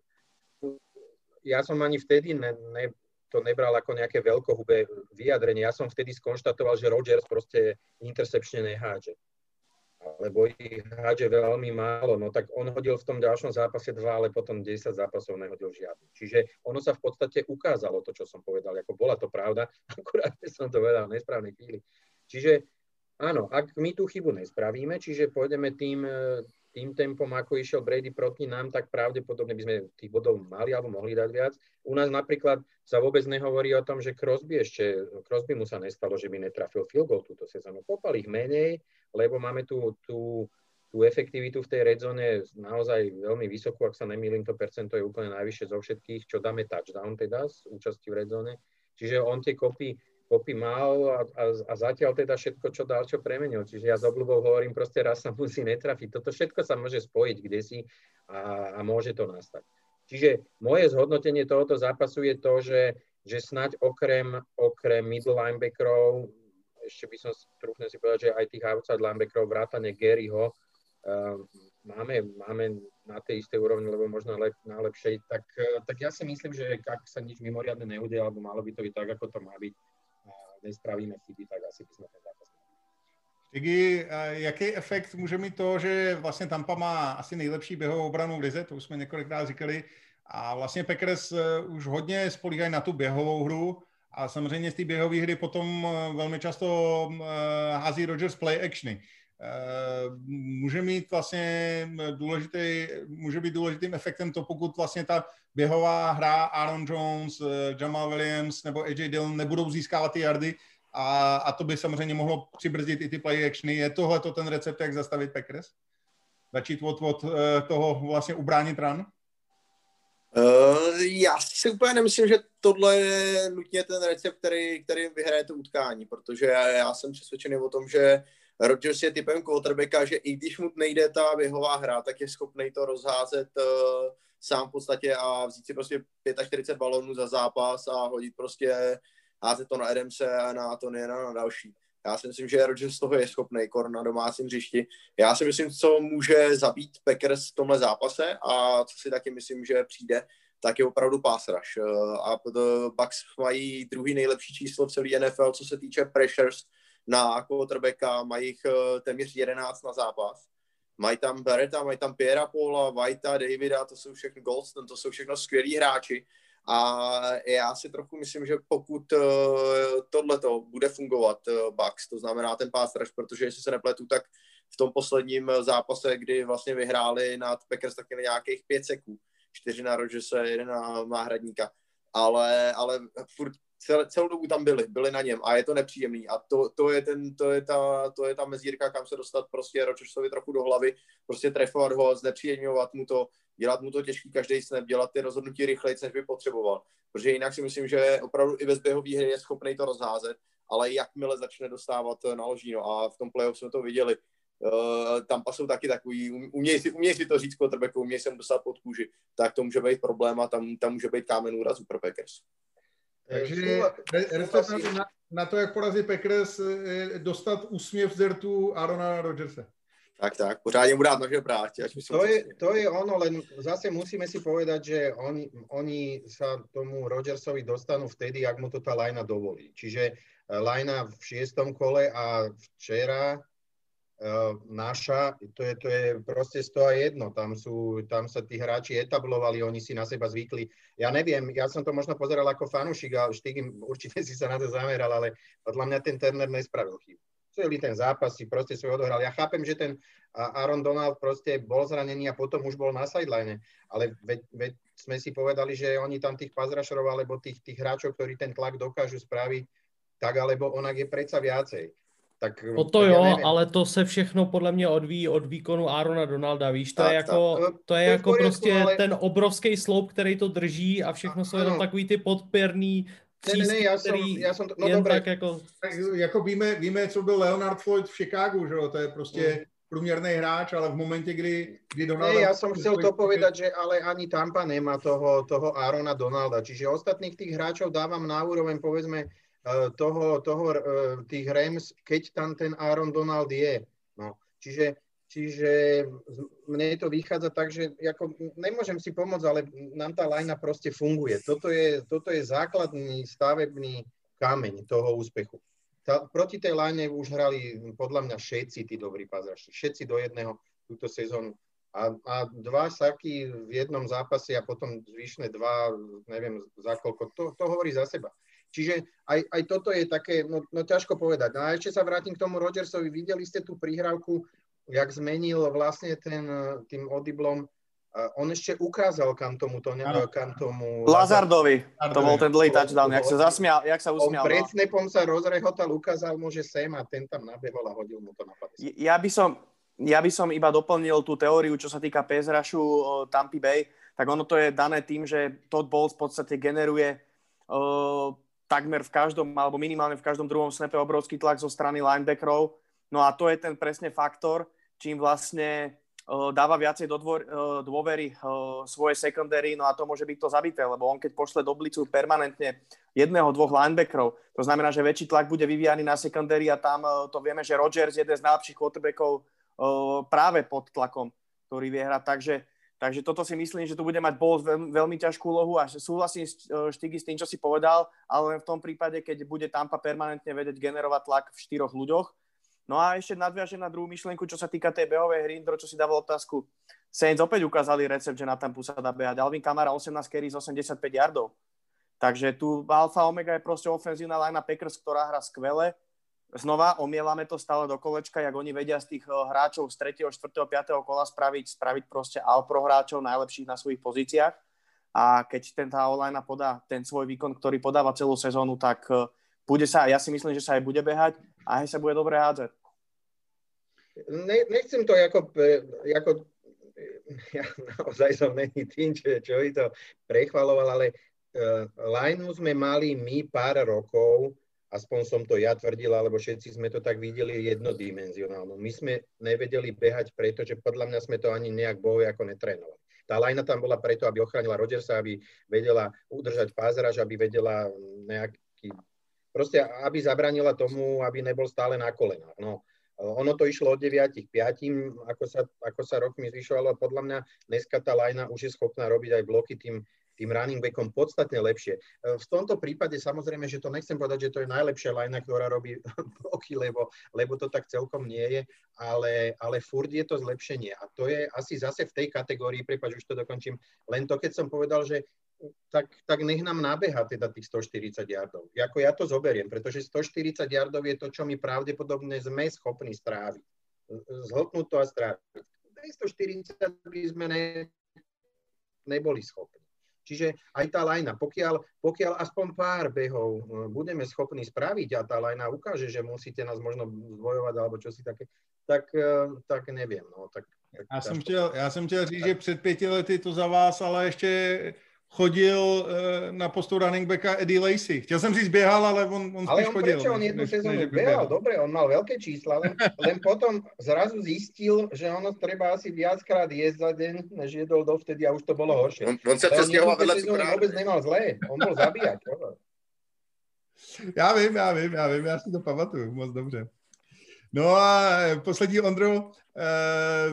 Ja som ani vtedy ne, ne, to nebral ako nejaké veľkohubé vyjadrenie. Ja som vtedy skonštatoval, že Rodgers proste intercepčne nehádže lebo ich hádže veľmi málo, no tak on hodil v tom ďalšom zápase dva, ale potom 10 zápasov nehodil žiadny. Čiže ono sa v podstate ukázalo to, čo som povedal, ako bola to pravda, akurát som to povedal v nesprávnej chvíli. Čiže áno, ak my tú chybu nespravíme, čiže pôjdeme tým, tým tempom, ako išiel Brady proti nám, tak pravdepodobne by sme tých bodov mali alebo mohli dať viac. U nás napríklad sa vôbec nehovorí o tom, že Crosby ešte, Crosby mu sa nestalo, že by netrafil field goal túto sezónu. Popal ich menej, lebo máme tú, tú, tú efektivitu v tej red zone naozaj veľmi vysokú, ak sa nemýlim, to percento je úplne najvyššie zo všetkých, čo dáme touchdown teda z účasti v red zone. Čiže on tie kopy kopy mal a, a, a zatiaľ teda všetko, čo dal, čo premenil. Čiže ja s obľubou hovorím, proste raz sa musí netrafiť. Toto všetko sa môže spojiť kde si a, a môže to nastať. Čiže moje zhodnotenie tohoto zápasu je to, že, že snať okrem, okrem middle linebackerov, ešte by som trúfne si povedať, že aj tých outside linebackerov, vrátane Garyho, uh, máme, máme na tej istej úrovni, lebo možno lep, na lepšej, tak, tak ja si myslím, že ak sa nič mimoriadne neudie, alebo malo by to byť tak, ako to má byť, nespravíme chyby, tak asi bychom ten zápas Igi, jaký efekt může mít to, že vlastně Tampa má asi nejlepší běhovou obranu v lize, to už jsme několikrát říkali, a vlastně Packers eh, už hodně spolíhají na tu běhovou hru a samozřejmě z té běhové hry potom eh, velmi často eh, hází Rogers play actiony. Může mít vlastně důležitý, může být důležitým efektem to, pokud vlastně ta běhová hra Aaron Jones, eh, Jamal Williams nebo AJ Dillon nebudou získávat ty yardy a, a to by samozřejmě mohlo přibrzdit i ty play actiony. Je tohle to ten recept, jak zastavit Packers? Začít od, od eh, toho vlastně ubránit run? Uh, já si úplně nemyslím, že tohle je nutně ten recept, který, který vyhraje to utkání, protože já, já jsem přesvědčený o tom, že Rodgers je typem quarterbacka, že i když mu nejde ta běhová hra, tak je schopný to rozházet uh, sám v podstatě a vzít si prostě 45 balónů za zápas a hodit prostě, házet to na Adamse a na to na, na další. Já si myslím, že Rodgers z toho je schopný, kor na domácím hřišti. Já si myslím, co může zabít Packers v tomhle zápase a co si taky myslím, že přijde, tak je opravdu pass. Eh, a Bucks mají druhý nejlepší číslo v celé NFL, co se týče pressures na quarterbacka, mají jich eh, téměř 11 na zápas Mají tam Beretta, mají tam Piera Paula, Whitea, Davida, to jsou všechno Goldston, to jsou všechno skvělí hráči. A já si trochu myslím, že pokud uh, tohleto bude fungovat, uh, Bucks, to znamená ten pass rush, protože jestli se nepletu, tak v tom posledním zápase, kdy vlastně vyhráli nad Packers, tak měli nějakých pět seků. Čtyři na Rodgersa, jeden na náhradníka. Ale, ale furt cel, celou dobu tam byli, byli na něm a je to nepříjemný a to, to, je, ten, to, je, ta, to je ta mezírka, kam se dostat prostě Ročersovi trochu do hlavy, prostě trefovat ho, znepříjemňovat mu to, dělat mu to těžký každý snap, dělat ty rozhodnutí rychleji, než by potřeboval. Protože jinak si myslím, že opravdu i bez běhové hry je schopný to rozházet, ale jakmile začne dostávat na ložíno a v tom playoff jsme to viděli, uh, tam jsou taky takový, um, umějí si, uměj si to říct quarterbacku, umějí se mu dostat pod kůži, tak to může být problém a tam, tam může být kámen úrazu pro Packers. Takže recept na, na to, jak porazit Packers, dostat úsměv z dertu Arona Rodgersa. Tak, tak, pořádně mu dát nože práti. To je, to je ono, len zase musíme si povedať, že oni, oni sa tomu Rodgersovi dostanú vtedy, ak mu to tá lajna dovolí. Čiže eh, lajna v šiestom kole a včera naša, to je, to je proste z toho jedno. Tam, sú, tam sa tí hráči etablovali, oni si na seba zvykli. Ja neviem, ja som to možno pozeral ako fanušik a Štygim určite si sa na to zameral, ale podľa mňa ten Turner nespravil chybu celý ten zápas si proste svoj odohral. Ja chápem, že ten Aaron Donald proste bol zranený a potom už bol na sideline, ale veď, veď sme si povedali, že oni tam tých pazrašerov alebo tých, tých hráčov, ktorí ten tlak dokážu spraviť, tak alebo onak je predsa viacej. Tak, no to tak jo, ale to se všechno podle mě odvíjí od výkonu Arona Donalda, víš, to tak, je jako, tak, to, to je jako poriadku, prostě ale... ten obrovský sloup, který to drží a všechno jsou jenom takový ty podpěrný ne, ne, ne, já jsem, já jsem to, no dobré. Tak jako... Tak jako víme, víme, co byl Leonard Floyd v Chicagu, že jo, to je prostě mm. průměrný hráč, ale v momentě, kdy, kdy Donald... Ne, ja som chcel to povedať, že ale ani Tampa nemá toho, toho Arona Donalda, čiže ostatných tých hráčov dávam na úroveň, povedzme, toho, toho, eh, tých Rams, keď tam ten Aaron Donald je. No, čiže Čiže mne to vychádza tak, že ako, nemôžem si pomôcť, ale nám tá lajna proste funguje. Toto je, toto je základný stavebný kameň toho úspechu. Tá, proti tej lajne už hrali podľa mňa všetci tí dobrí pazraši. Všetci do jedného túto sezónu. A, a dva saky v jednom zápase a potom zvyšné dva, neviem za koľko, to, to hovorí za seba. Čiže aj, aj toto je také, no, no ťažko povedať. No a ešte sa vrátim k tomu Rodgersovi. Videli ste tú prihrávku, jak zmenil vlastne ten, tým odiblom, on ešte ukázal, kam tomu to, ne, kam tomu... Lazardovi, to bol ten dlhý touchdown, jak sa zasmial, jak sa usmial. On pred no. snapom sa rozrehotal, ukázal mu, že sem a ten tam nabehol a hodil mu to na 50. Ja by som, ja by som iba doplnil tú teóriu, čo sa týka Pezrašu Tampa Bay, tak ono to je dané tým, že Todd Bowles v podstate generuje uh, takmer v každom, alebo minimálne v každom druhom snape obrovský tlak zo strany linebackerov. No a to je ten presne faktor, čím vlastne uh, dáva viacej do dvor, uh, dôvery uh, svojej secondary, no a to môže byť to zabité, lebo on keď pošle do blicu permanentne jedného, dvoch linebackerov, to znamená, že väčší tlak bude vyvíjaný na secondary a tam to vieme, že Rodgers je jeden z najlepších quarterbackov práve pod tlakom, ktorý vie hrať, takže Takže toto si myslím, že tu bude mať bol veľmi, ťažkú úlohu a súhlasím Štygy s tým, čo si povedal, ale len v tom prípade, keď bude Tampa permanentne vedieť generovať tlak v štyroch ľuďoch, No a ešte nadviažem na druhú myšlienku, čo sa týka tej behovej hry, Indro, čo si dával otázku. Saints opäť ukázali recept, že na Tampu sa dá behať. Alvin Kamara 18 carry z 85 yardov. Takže tu Alfa Omega je proste ofenzívna line Packers, ktorá hrá skvele. Znova omielame to stále do kolečka, jak oni vedia z tých eh, hráčov z 3., 4., 5. kola spraviť, spraviť proste all-pro hráčov najlepších na svojich pozíciách. A keď ten tá online podá ten svoj výkon, ktorý podáva celú sezónu, tak uh, bude sa, ja si myslím, že sa aj bude behať a aj sa bude dobre hádzať. Ne, nechcem to ako, ako ja naozaj som není tým, čo, čo by to prechvaloval, ale uh, lineu sme mali my pár rokov, aspoň som to ja tvrdil, alebo všetci sme to tak videli jednodimenzionálnu. My sme nevedeli behať, pretože podľa mňa sme to ani nejak boje ako netrénovali. Tá lajna tam bola preto, aby ochránila Rodgersa, aby vedela udržať pázraž, aby vedela nejaký proste aby zabranila tomu, aby nebol stále na kolenách. No, ono to išlo od 9 k 5, ako sa, ako sa rokmi zvyšovalo. Podľa mňa dneska tá lajna už je schopná robiť aj bloky tým, tým running backom podstatne lepšie. V tomto prípade samozrejme, že to nechcem povedať, že to je najlepšia lajna, ktorá robí bloky, lebo, lebo to tak celkom nie je, ale, ale furt je to zlepšenie. A to je asi zase v tej kategórii, prepáč, už to dokončím, len to, keď som povedal, že tak, tak nech nám nabeha teda tých 140 yardov. Ako ja to zoberiem, pretože 140 yardov je to, čo my pravdepodobne sme schopní stráviť. Zhltnúť to a stráviť. 240 by sme ne, neboli schopní. Čiže aj tá lajna, pokiaľ, pokiaľ aspoň pár behov budeme schopní spraviť a tá lajna ukáže, že musíte nás možno zdvojovať alebo čo si také, tak, tak neviem. No, tak, tak já, jsem chtěl, já jsem chtěl říct, že před pěti lety to za vás, ale ještě chodil uh, na postu running backa Eddie Lacey. Chtěl jsem říct běhal, ale on, on ale on chodil. Prečo on jednu sezónu běhal, dobre, on mal veľké čísla, len, len potom zrazu zistil, že ono treba asi viackrát jesť za deň, než jedol dovtedy a už to bolo horšie. On, on sa přestěhoval vedle cukrárny. vôbec nemal zlé, on bol zabíjať. Já vím, já vím, já vím, já si to pamatuju moc dobře. No a poslední Ondro, Eh,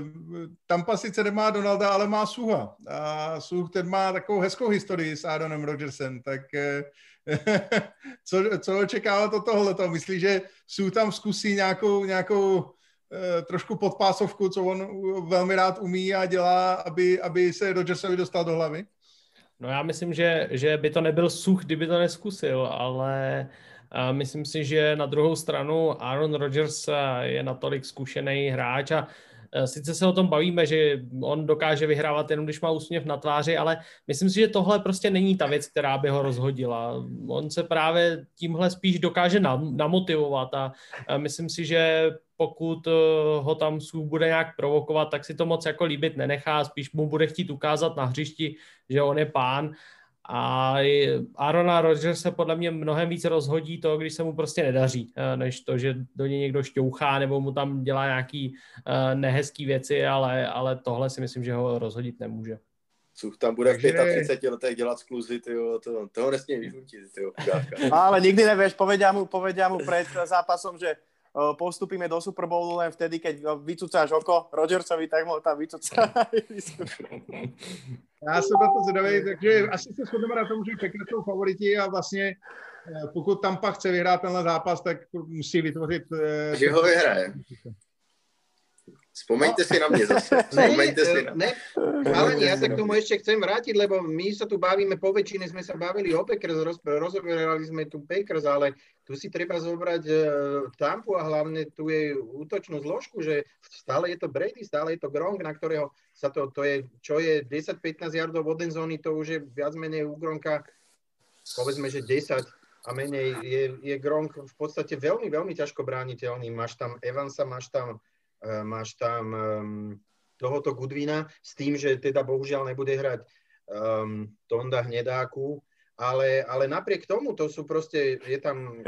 Tampa sice nemá Donalda, ale má Suha. A Suh ten má takovou hezkou historii s Aaronem Rodgersem, tak eh, co, co očekávat od tohoto? Myslíš, že Suh tam zkusí nějakou, nějakou eh, trošku podpásovku, co on velmi rád umí a dělá, aby, aby se Rodgersovi dostal do hlavy? No já myslím, že, že by to nebyl Such, kdyby to neskusil, ale Myslím si, že na druhou stranu Aaron Rodgers eh, je natolik zkušený hráč a eh, sice se o tom bavíme, že on dokáže vyhrávat jenom, když má úsměv na tváři, ale myslím si, že tohle prostě není ta věc, která by ho rozhodila. On se právě tímhle spíš dokáže namotivovat a myslím si, že pokud eh, ho tam Sů bude nějak provokovat, tak si to moc jako líbit nenechá, spíš mu bude chtít ukázat na hřišti, že on je pán a Arona Rodgers se podle mě mnohem víc rozhodí to, když se mu prostě nedaří, eh, než to, že do něj někdo šťouchá nebo mu tam dělá nějaký uh, nehezký věci, ale, ale tohle si myslím, že ho rozhodit nemůže. Cuch tam bude v 35 letech dělat skluzy, tyjo, to, toho nesmí vyžutit, tyjo, Ale nikdy nevieš, povedia mu, povedia mu pred zápasom, že postupíme do Super Bowlu len vtedy, keď vycúcáš oko Rodgersovi, tak mu tam vycúcá. Já jsem na to zvědavý, takže asi se shodneme na tom, že Packers jsou favoriti a vlastně eh, pokud Tampa chce vyhrát tenhle zápas, tak musí vytvořit... Eh, že ho vyhraje. Spomeňte si na mě zase. Spomeňte si na... Ne, ale ja sa k tomu ešte chcem vrátiť, lebo my sa tu bavíme, po väčšine sme sa bavili o Packers, roz, rozoberali sme tu Packers, ale tu si treba zobrať uh, Tampu a hlavne tu je útočnú zložku, že stále je to Brady, stále je to Gronk, na ktorého sa to, to je, čo je 10-15 yardov od zóny, to už je viac menej u Gronka, povedzme, že 10 a menej je, je Gronk v podstate veľmi, veľmi ťažko brániteľný. Máš tam Evansa, máš tam Eh, máš tam um, tohoto Gudvina s tým, že teda bohužiaľ nebude hrať um, Tonda Hnedáku, ale, ale napriek tomu to sú proste, je tam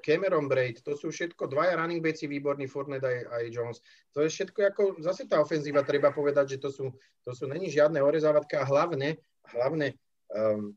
Cameron Braid, to sú všetko dvaja running backi výborní, Fournette aj, aj Jones. To je všetko ako, zase tá ofenzíva, treba povedať, že to sú, to sú není žiadne orezávatka a hlavne, hlavne um,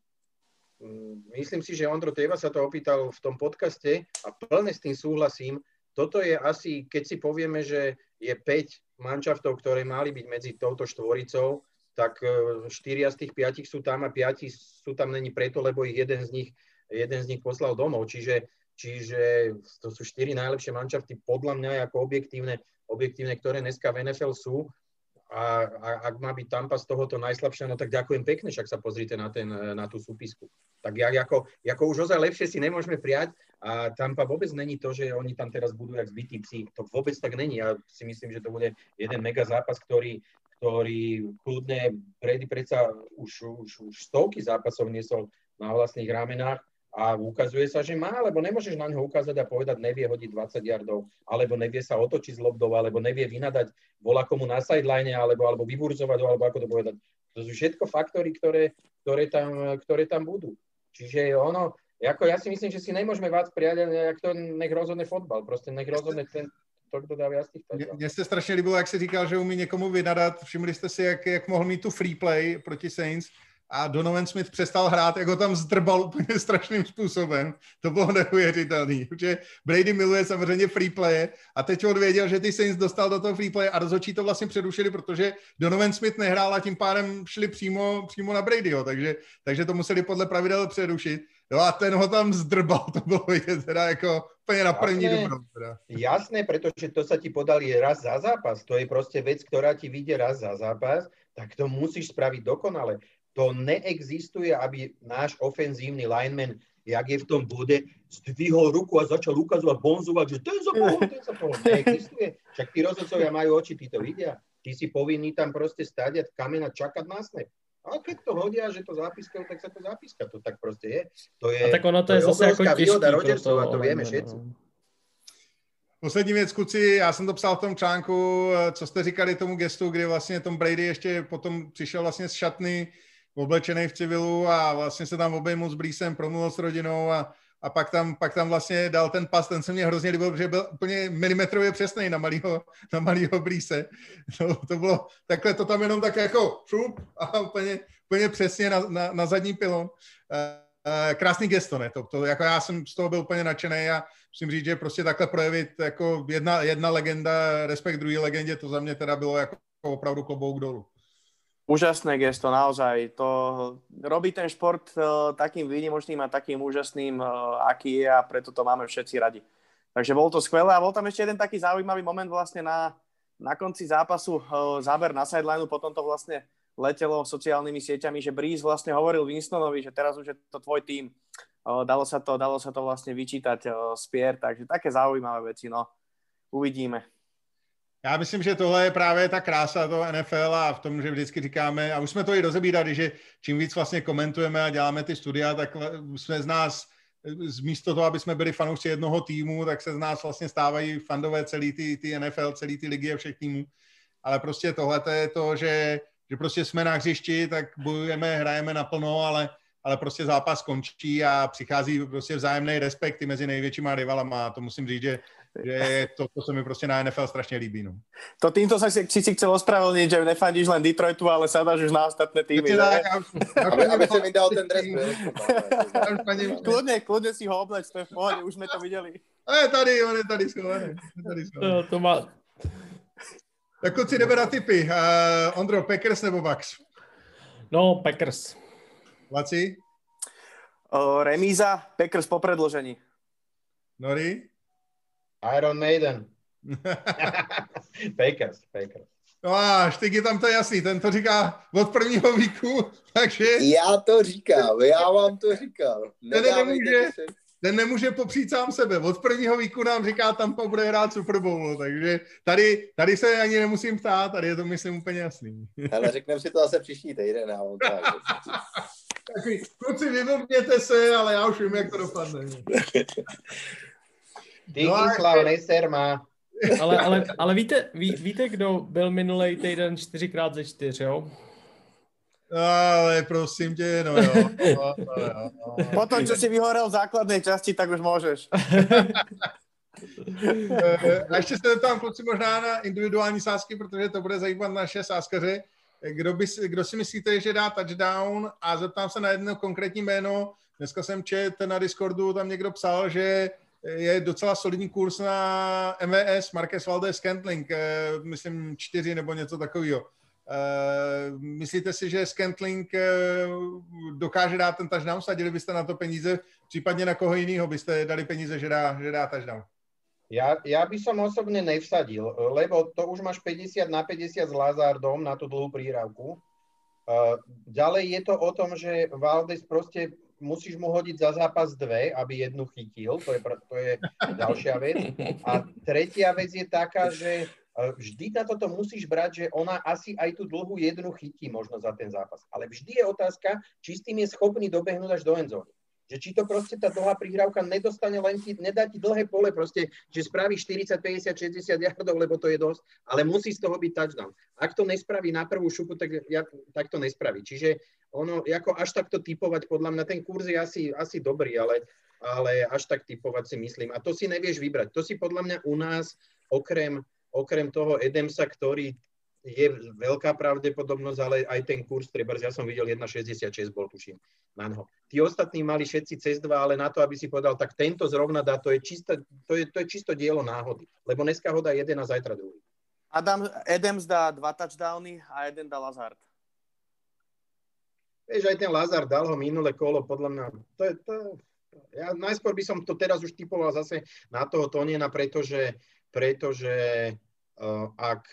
myslím si, že Ondro Teva sa to opýtal v tom podcaste a plne s tým súhlasím, toto je asi, keď si povieme, že je 5 manšaftov, ktoré mali byť medzi touto štvoricou, tak 4 e, z tých 5 sú tam a 5 sú tam není preto, lebo ich jeden z nich, jeden z nich poslal domov. Čiže, čiže to sú 4 najlepšie manšafty podľa mňa ako objektívne, objektívne, ktoré dneska v NFL sú. A, a ak má byť Tampa z tohoto najslabšia, no tak ďakujem pekne, však sa pozrite na, ten, na tú súpisku. Tak ja, ako, ako už ozaj lepšie si nemôžeme prijať a Tampa vôbec není to, že oni tam teraz budú jak zbytí psi. To vôbec tak není. Ja si myslím, že to bude jeden mega zápas, ktorý, ktorý kľudne Brady predsa už, už, už stovky zápasov niesol na vlastných ramenách a ukazuje sa, že má, lebo nemôžeš na ňo ukázať a povedať, nevie hodiť 20 yardov, alebo nevie sa otočiť z lobdou, alebo nevie vynadať vola komu na sideline, alebo, alebo vyburzovať alebo ako to povedať. To sú všetko faktory, ktoré, ktoré, tam, ktoré tam budú. Čiže ono, ako ja si myslím, že si nemôžeme vás prijať, jak to nech rozhodne fotbal. Proste nech rozhodne ten, to, kdo dá viac tých Mně se strašně líbilo, jak si říkal, že umí někomu vynadat. Všimli jste si, jak, jak mohl mít tu free play proti Saints a Donovan Smith přestal hrát, jak ho tam zdrbal úplně strašným způsobem. To bylo neuvěřitelné, protože Brady miluje samozřejmě free play a teď on věděl, že ty Saints dostal do toho free play a rozhodčí to vlastně předušili, protože Donovan Smith nehrál a tím pádem šli přímo, přímo na Bradyho, takže, takže to museli podle pravidel přerušit. Jo a ten ho tam zdrbal, to bylo vidět teda jako úplně na první dobrou. Teda. Jasné, protože to sa ti podali raz za zápas, to je prostě věc, která ti vyjde raz za zápas, tak to musíš spraviť dokonale. To neexistuje, aby náš ofenzívny lineman, jak je v tom bode, zdvihol ruku a začal ukazovať, bonzovať, že ten sa pohol, ten sa pohol. Neexistuje. Však tí rozhodcovia majú oči, tí to vidia. Ty si povinný tam proste stať a kamen a čakať na snap. A keď to hodia, že to zapískajú, tak sa to zapíska. To tak proste je. To je, a tak ono to, to je, je zase jako těžký. Rodgersova, to vieme všetci. Poslední věc, kluci, já jsem to psal v tom článku, co jste říkali tomu gestu, kdy vlastně Tom Brady ještě potom přišel vlastně z šatny, oblečený v civilu a vlastně se tam obejmul s Blísem, promluvil s rodinou a, a pak, tam, pak tam vlastně dal ten pas, ten se mě hrozně líbil, protože byl úplně milimetrově přesný na malýho, na malýho Blíse. To, to bylo, takhle to tam jenom tak jako šup a úplně, úplně přesně na, na, na zadní pilon. Uh, krásný gesto, ne? To, to, jako já jsem z toho byl úplně nadšený a musím říct, že prostě takhle projevit jako jedna, jedna legenda, respekt druhé legendě, to za mě teda bylo jako opravdu klobouk dolů. Úžasné gesto, naozaj. To robí ten šport uh, takým výnimočným a takým úžasným, uh, aký je a preto to máme všetci radi. Takže bol to skvelé a bol tam ešte jeden taký zaujímavý moment vlastne na, na konci zápasu, uh, záber na sidelineu, potom to vlastne letelo sociálnymi sieťami, že Breeze vlastne hovoril Winstonovi, že teraz už je to tvoj tým. Dalo, sa to, dalo sa to vlastne vyčítať z Pier, takže také zaujímavé veci, no. Uvidíme. Já myslím, že tohle je právě ta krása toho NFL a v tom, že vždycky říkáme, a už jsme to i rozebírali, že čím víc vlastně komentujeme a děláme ty studia, tak jsme z nás, z místo toho, aby jsme byli fanoušci jednoho týmu, tak se z nás vlastně stávají fandové celý ty, ty NFL, celý ty ligy a všech týmů. Ale prostě tohle je to, že, že prostě jsme na hřišti, tak bojujeme, hrajeme naplno, ale ale prostě zápas končí a přichází prostě vzájemný respekt mezi největšíma rivalama a to musím říct, že že to, to se mi prostě na NFL strašně líbí. No. To týmto sa si, si, chcel ospravedlniť, že nefandíš len Detroitu, ale sadáš už na ostatné týmy. Tak, aby, aby si mi dal ten dres. kľudne, kľudne si ho obleč, to je v pohode, už sme to videli. A je tady, on je tady schovaný. To, to má... Tak kluci, jdeme na typy. Uh, Ondro, Packers nebo Bucks? No, Packers. Laci? Uh, remíza, Packers po predložení. Nori? Iron Maiden. Fakers, Fakers. No a je tam to jasný, ten to říká od prvního víku, takže... Já to říkám, já vám to říkal. Ten nemůže, ten nemůže popřít sám sebe. Od prvního víku nám říká, tam bude hrát Super Bowl, takže tady, tady se ani nemusím ptát, tady je to myslím úplně jasný. Ale řekneme si to zase příští týden, já vám Takový, kluci, vyvrbněte se, ale já už vím, jak to dopadne. Díky, no, slavnej serma. Ale, ale, ale víte, ví, víte, kdo byl minulý týden 4x ze 4, jo? Ale prosím tě, no jo. No, no, jo, no. Potom, čo si vyhorel v základnej časti, tak už můžeš. A ještě se zeptám kluci možná na individuální sázky, protože to bude zajímat naše sázkaře. Kdo, by, kdo si myslíte, že dá touchdown? A zeptám se na jedno konkrétní jméno. Dneska jsem čet na Discordu, tam někdo psal, že je docela solidní kurz na MVS, Marquez Valdez Scantling, eh, myslím čtyři nebo něco takového. Uh, myslíte si, že Scantling uh, dokáže dát ten touchdown? Sadili byste na to peníze? Případně na koho jiného byste dali peníze, že dá, že dá touchdown? Ja, ja by som osobne nevsadil, lebo to už máš 50 na 50 s Lazardom na tú dlhú príravku. Ďalej je to o tom, že Valdez proste musíš mu hodiť za zápas dve, aby jednu chytil, to je, to je ďalšia vec. A tretia vec je taká, že e, vždy na toto musíš brať, že ona asi aj tú dlhú jednu chytí možno za ten zápas. Ale vždy je otázka, či s tým je schopný dobehnúť až do endzóny. Že či to proste tá dlhá prihrávka nedostane len ti, nedá ti dlhé pole proste, že spraví 40, 50, 60 yardov, lebo to je dosť, ale musí z toho byť touchdown. Ak to nespraví na prvú šupu, tak, ja, tak to nespraví. Čiže ono, ako až takto typovať, podľa mňa ten kurz je asi, asi dobrý, ale, ale až tak typovať si myslím. A to si nevieš vybrať. To si podľa mňa u nás, okrem, okrem toho Edemsa, ktorý je veľká pravdepodobnosť, ale aj ten kurz, treba, ja som videl 1,66 bol, tuším, na noho. Tí ostatní mali všetci cez dva, ale na to, aby si povedal, tak tento zrovna dá, to je, čisto, to je, to je čisto dielo náhody. Lebo dneska ho dá jeden a zajtra druhý. Adam, Adams dá dva touchdowny a jeden dá Lazard. Vieš, aj ten Lazard dal ho minulé kolo, podľa mňa, to je, to, ja najskôr by som to teraz už typoval zase na toho Toniena, pretože, pretože uh, ak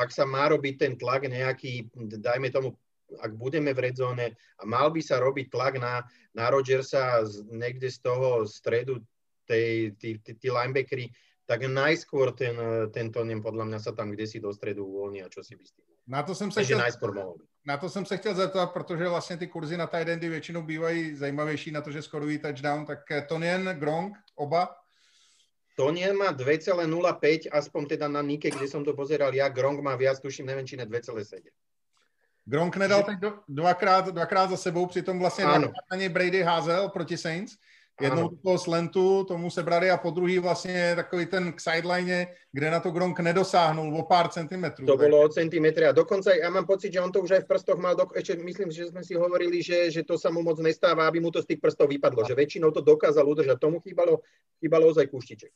ak sa má robiť ten tlak nejaký, dajme tomu, ak budeme v redzone a mal by sa robiť tlak na, na Rodgersa z, niekde z toho stredu, tej, tí, tí, tí linebackery, tak najskôr ten, ten Tonem podľa mňa sa tam kde si do stredu uvoľní a čo si tým. Na to jsem se chtěl, mohol. Na to jsem se chtěl zeptat, protože vlastně ty kurzy na tight endy většinou bývají zajímavější na to, že skorují touchdown, tak Tonien, Gronk, oba? Tonien má 2,05, aspoň teda na Nike, kde som to pozeral ja, Gronk má viac, tuším, neviem, či ne 2,7. Gronk nedal teď dvakrát, dvakrát za sebou, přitom vlastně na něj Brady házel proti Saints. Jednou ano. toho slentu, tomu sebrali a po druhý vlastně takový ten k sideline, kde na to Gronk nedosáhnul o pár centimetrů. To bolo o centimetre a dokonca ja mám pocit, že on to už aj v prstoch mal, do, ešte myslím, že sme si hovorili, že, že to sa mu moc nestáva, aby mu to z tých prstov vypadlo, že väčšinou to dokázal udržať. Tomu chýbalo, chýbalo ozaj kúštiček.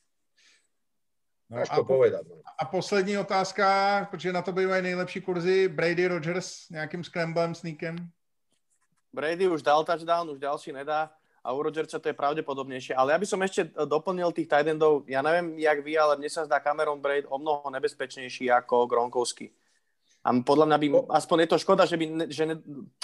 No a, po, povedat, no. a poslední otázka, protože na to bývají nejlepší kurzy, Brady Rogers nějakým scramblem, sneakem? Brady už dal touchdown, už ďalší nedá a u Rodgersa to je pravdepodobnejšie. Ale ja by som ešte doplnil tých tight endov. Ja neviem, jak vy, ale mne sa zdá Cameron Braid o mnoho nebezpečnejší ako Gronkowski. A podľa mňa by, aspoň je to škoda, že by, že ne,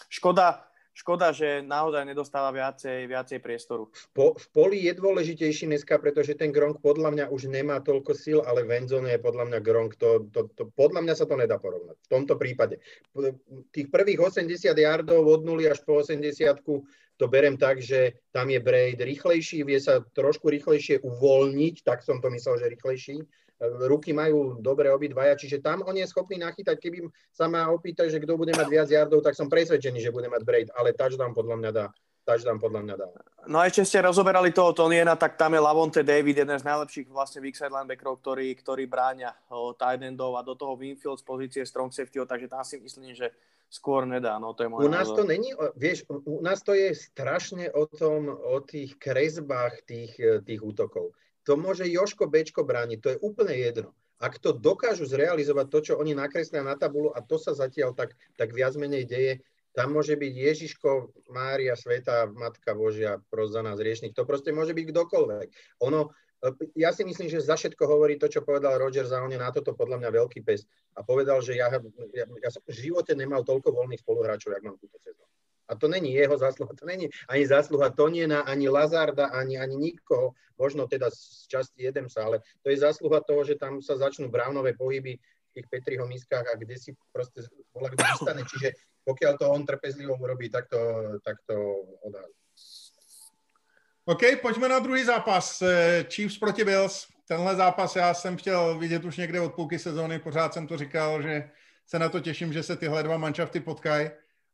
škoda, škoda, že naozaj nedostáva viacej, viacej priestoru. Po, v poli je dôležitejší dneska, pretože ten Gronk podľa mňa už nemá toľko síl, ale v je podľa mňa Gronk, to, to, to, podľa mňa sa to nedá porovnať. V tomto prípade. Tých prvých 80 yardov od 0 až po 80 to berem tak, že tam je Braid rýchlejší, vie sa trošku rýchlejšie uvoľniť, tak som to myslel, že rýchlejší. Ruky majú dobre obidvaja, čiže tam on je schopný nachytať. Keby sa ma opýtať, že kto bude mať viac yardov, tak som presvedčený, že bude mať Braid, ale touchdown podľa mňa dá. Touchdown podľa mňa dá. No a ešte ste rozoberali toho Toniena, tak tam je Lavonte David, jeden z najlepších vlastne weak side linebackerov, ktorí, ktorí bráňa tight endov a do toho Winfield z pozície strong safety, takže tam si myslím, že skôr nedá, no to je U nás názor. to není, vieš, u nás to je strašne o tom, o tých kresbách tých, tých útokov. To môže Joško Bčko brániť, to je úplne jedno. Ak to dokážu zrealizovať to, čo oni nakreslia na tabulu a to sa zatiaľ tak, tak viac menej deje, tam môže byť Ježiško, Mária, Sveta, Matka Božia, pros za nás riešnik. To proste môže byť kdokoľvek. Ono, ja si myslím, že za všetko hovorí to, čo povedal Roger za on je na toto podľa mňa veľký pes. A povedal, že ja, ja, ja som v živote nemal toľko voľných spoluhráčov, jak mám túto sezónu. A to není jeho zásluha, to není ani zásluha Toniena, ani Lazarda, ani, ani nikoho, možno teda z časti sa, ale to je zásluha toho, že tam sa začnú brávnové pohyby v tých Petriho miskách a kde si proste bola kto vystane. Čiže pokiaľ to on trpezlivo urobí, tak to, tak to odhádza. OK, pojďme na druhý zápas. Eh, Chiefs proti Bills. Tenhle zápas já jsem chtěl vidět už někde od půlky sezóny. Pořád jsem to říkal, že se na to těším, že se tyhle dva manšafty potkají.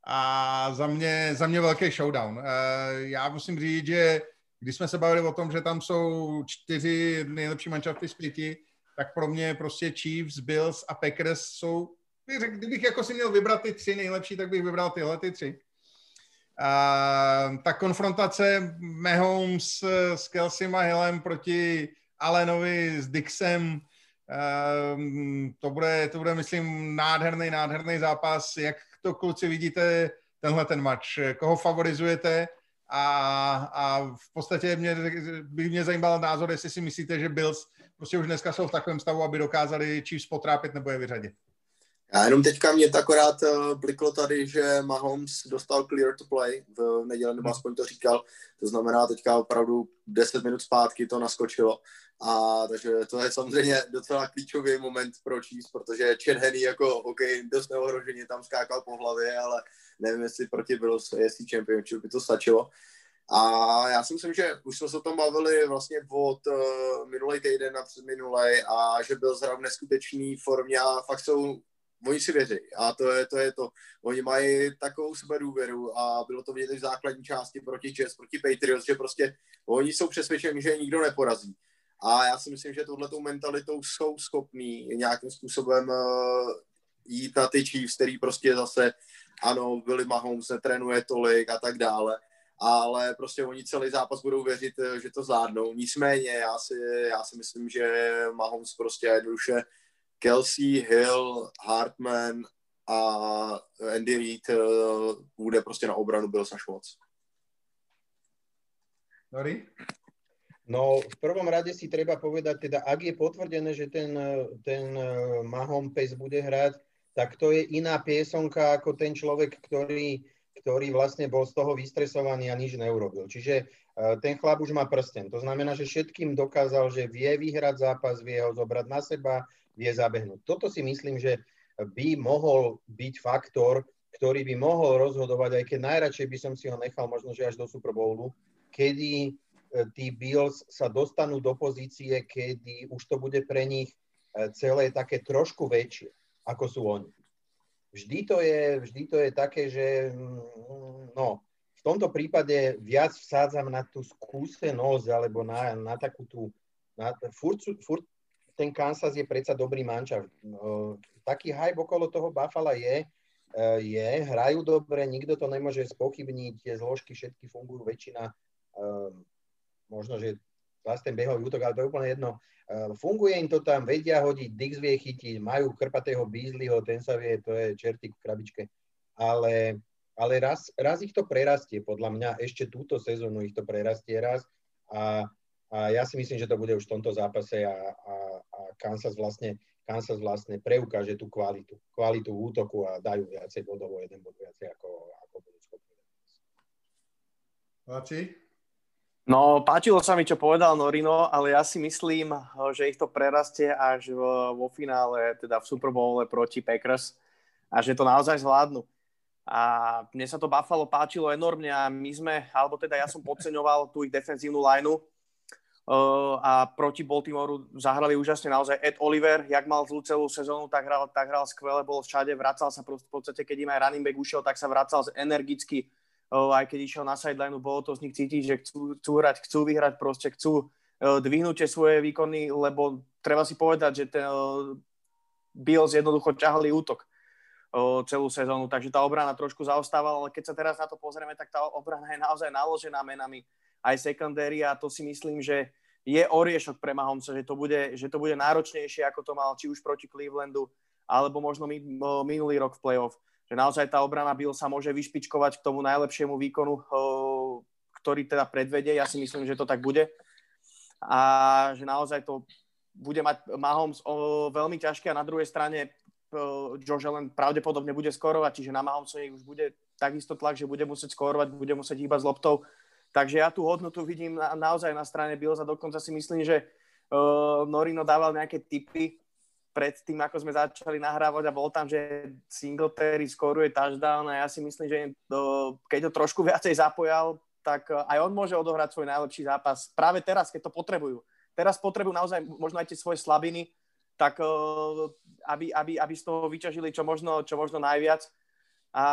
A za mě, za mě velký showdown. Eh, já musím říct, že když jsme se bavili o tom, že tam jsou čtyři nejlepší manšafty z pěti, tak pro mě prostě Chiefs, Bills a Packers jsou, kdybych jako si měl vybrat ty tři nejlepší, tak bych vybral tyhle ty tři. Uh, ta konfrontace Mahomes s Kelsey a Hillem proti Allenovi s Dixem, uh, to, bude, to bude, myslím, nádherný, nádherný zápas. Jak to, kluci, vidíte tenhle ten match? Koho favorizujete? A, a v podstatě mě, by mě zajímal názor, jestli si myslíte, že Bills prostě už dneska jsou v takovém stavu, aby dokázali Chiefs potrápit nebo je vyřadit. Já jenom teďka mě to akorát uh, bliklo tady, že Mahomes dostal clear to play v neděli, nebo aspoň to říkal. To znamená teďka opravdu 10 minut zpátky to naskočilo. A takže to je samozřejmě docela klíčový moment pro Chiefs, protože Chad jako OK, dost neohroženě tam skákal po hlavě, ale nevím, jestli proti Bills, jestli Championship by to stačilo. A já si myslím, že už jsme se o tom bavili vlastně od uh, minulý týden a před minulý a že byl zrovna v neskutečný formě a fakt jsou oni si věří a to je, to je to. Oni mají takovou důvěru a bylo to vidět v základní části proti Jets, proti Patriots, že prostě oni jsou přesvědčeni, že je nikdo neporazí. A já si myslím, že tohletou mentalitou jsou schopní nějakým způsobem uh, jít na ty Chiefs, který prostě zase, ano, Billy Mahomes netrénuje tolik a tak dále, ale prostě oni celý zápas budou věřit, eh, že to zvládnou. Nicméně já si, já si myslím, že Mahomes prostě jednoduše Kelsey, Hill, Hartman a Andy Reid uh, bude prostě na obranu byl moc. Nori? No, v prvom rade si treba povedať, teda ak je potvrdené, že ten, ten eh, Mahom Pace bude hrať, tak to je iná piesonka ako ten človek, ktorý, ktorý vlastne bol z toho vystresovaný a nič neurobil. Čiže ten chlap už má prsten. To znamená, že všetkým dokázal, že vie vyhrať zápas, vie ho zobrať na seba, vie zabehnúť. Toto si myslím, že by mohol byť faktor, ktorý by mohol rozhodovať, aj keď najradšej by som si ho nechal možno, že až do Super Bowlu, kedy e, tí Bills sa dostanú do pozície, kedy už to bude pre nich e, celé také trošku väčšie, ako sú oni. Vždy to je, vždy to je také, že mm, no, v tomto prípade viac vsádzam na tú skúsenosť alebo na, na takú tú, na, furt, furt ten Kansas je predsa dobrý mančav. No, taký hype okolo toho Buffalo je, e, je, hrajú dobre, nikto to nemôže spochybniť, tie zložky všetky fungujú, väčšina, um, možno, že ten behový útok, ale to je úplne jedno. Um, funguje im to tam, vedia hodiť, Dix vie chytiť, majú krpatého Beasleyho, ten sa vie, to je čertík v krabičke. Ale, ale raz, raz ich to prerastie, podľa mňa ešte túto sezónu ich to prerastie raz a a ja si myslím, že to bude už v tomto zápase a, a Kansas vlastne Kansas vlastne preukáže tú kvalitu, kvalitu útoku a dajú viacej bodov o jeden bod viacej ako, ako budú schopní. No, páčilo sa mi, čo povedal Norino, ale ja si myslím, že ich to prerastie až vo finále, teda v Super Bowle proti Packers a že to naozaj zvládnu. A mne sa to Buffalo páčilo enormne a my sme, alebo teda ja som podceňoval tú ich defenzívnu lineu, a proti Baltimoru zahrali úžasne naozaj. Ed Oliver, jak mal zlú celú sezónu, tak hral, tak hral skvele, bol všade, vracal sa v podstate, keď im aj running back ušiel, tak sa vracal energicky, aj keď išiel na sideline, bolo to z nich cítiť, že chcú, chcú hrať, chcú vyhrať, proste chcú dvihnúť tie svoje výkony, lebo treba si povedať, že ten Bills jednoducho ťahali útok celú sezónu, takže tá obrana trošku zaostávala, ale keď sa teraz na to pozrieme, tak tá obrana je naozaj naložená menami aj secondary a to si myslím, že je oriešok pre Mahomesa, že to bude, že to bude náročnejšie, ako to mal či už proti Clevelandu, alebo možno minulý rok v playoff. Že naozaj tá obrana Bill sa môže vyšpičkovať k tomu najlepšiemu výkonu, ktorý teda predvedie. Ja si myslím, že to tak bude. A že naozaj to bude mať Mahomes veľmi ťažké a na druhej strane Josh Allen pravdepodobne bude skorovať, čiže na Mahomesovi už bude takisto tlak, že bude musieť skorovať, bude musieť hýbať s loptou Takže ja tú hodnotu vidím na, naozaj na strane Bills a dokonca si myslím, že uh, Norino dával nejaké tipy pred tým, ako sme začali nahrávať a bol tam, že Singletary skoruje touchdown a ja si myslím, že uh, keď to trošku viacej zapojal, tak uh, aj on môže odohrať svoj najlepší zápas. Práve teraz, keď to potrebujú. Teraz potrebujú naozaj možno aj tie svoje slabiny, tak aby, aby, aby z toho vyťažili čo možno, čo možno najviac. A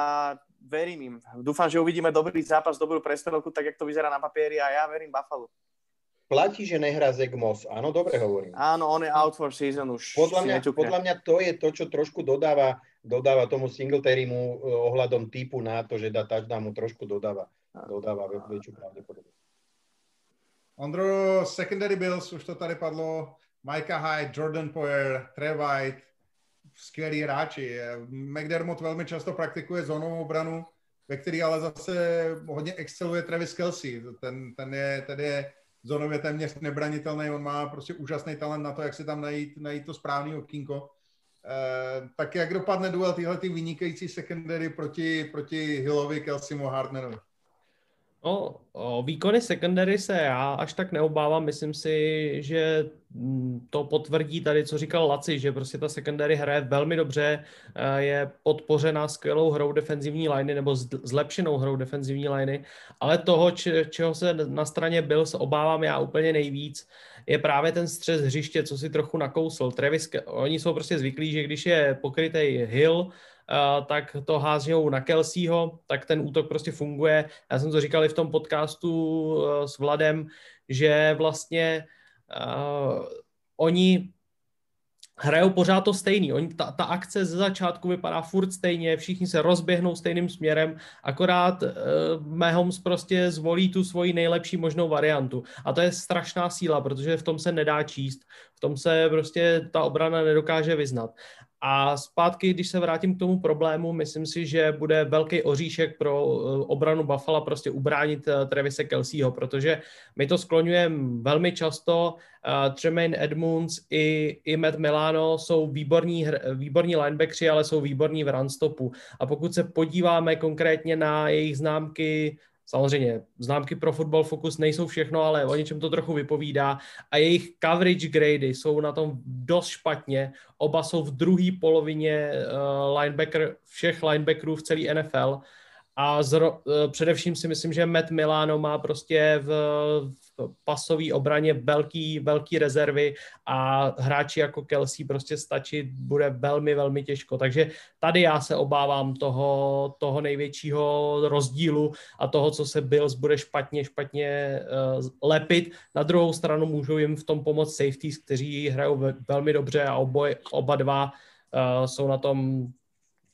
verím im. Dúfam, že uvidíme dobrý zápas, dobrú prestrelku, tak jak to vyzerá na papieri a ja verím Buffalo. Platí, že nehrá Zeg Moss. Áno, dobre hovorím. Áno, on je out for season už. Podľa mňa, podľa mňa to je to, čo trošku dodáva, dodáva tomu Singletarymu eh, ohľadom typu na to, že dá touchdown mu trošku dodáva, dodáva väčšiu pravdepodobnosť. Ondro, secondary bills, už to tady padlo, Micah Hyde, Jordan Poyer, Trey White, skvělí hráči. McDermott velmi často praktikuje zónovou obranu, ve který ale zase hodně exceluje Travis Kelsey. Ten, ten, je, ten je zónově téměř nebranitelný, on má prostě úžasný talent na to, jak si tam najít, najít to správný okýnko. Eh, tak jak dopadne duel tyhle ty vynikající secondary proti, proti Hillovi, Kelseymu a Hardnerovi? No, o výkony secondary se já až tak neobávám. Myslím si, že mm, to potvrdí tady, co říkal Laci, že prostě ta secondary hraje velmi dobře, eh, je podpořena skvělou hrou defenzivní liney nebo zlepšenou hrou defenzivní liney, ale toho, čeho se na straně byl, se obávám já úplně nejvíc, je právě ten střes hřiště, co si trochu nakousl. Travis, oni jsou prostě zvyklí, že když je pokrytý Hill, tak to házňou na Kelseyho, tak ten útok prostě funguje. Já jsem to říkal i v tom podcastu uh, s Vladem, že vlastně uh, oni hrajou pořád to stejný. Oni, ta, ta akce ze začátku vypadá furt stejně, všichni se rozběhnou stejným směrem, akorát uh, Mahomes prostě zvolí tu svoji nejlepší možnou variantu. A to je strašná síla, protože v tom se nedá číst, v tom se prostě ta obrana nedokáže vyznat. A zpátky, když se vrátím k tomu problému, myslím si, že bude velký oříšek pro eh, obranu Buffalo prostě ubránit eh, Trevise Kelseyho, protože my to skloňujeme velmi často. Uh, Tremaine Edmunds i, i Matt Milano jsou výborní, výborní linebackři, ale jsou výborní v runstopu. A pokud se podíváme konkrétně na jejich známky Samozřejmě známky pro Football Focus nejsou všechno, ale o něčem to trochu vypovídá a jejich coverage grady jsou na tom dost špatně. Oba jsou v druhé polovině uh, linebacker, všech linebackerů v celé NFL a zro, uh, především si myslím, že Matt Milano má prostě v, pasové obraně velký, velký rezervy a hráči jako Kelsey prostě stačit bude velmi, velmi těžko. Takže tady já se obávám toho, toho největšího rozdílu a toho, co se Bills bude špatně, špatně uh, lepit. Na druhou stranu můžou jim v tom pomoct safeties, kteří hrajou velmi dobře a oboj, oba dva uh, jsou na tom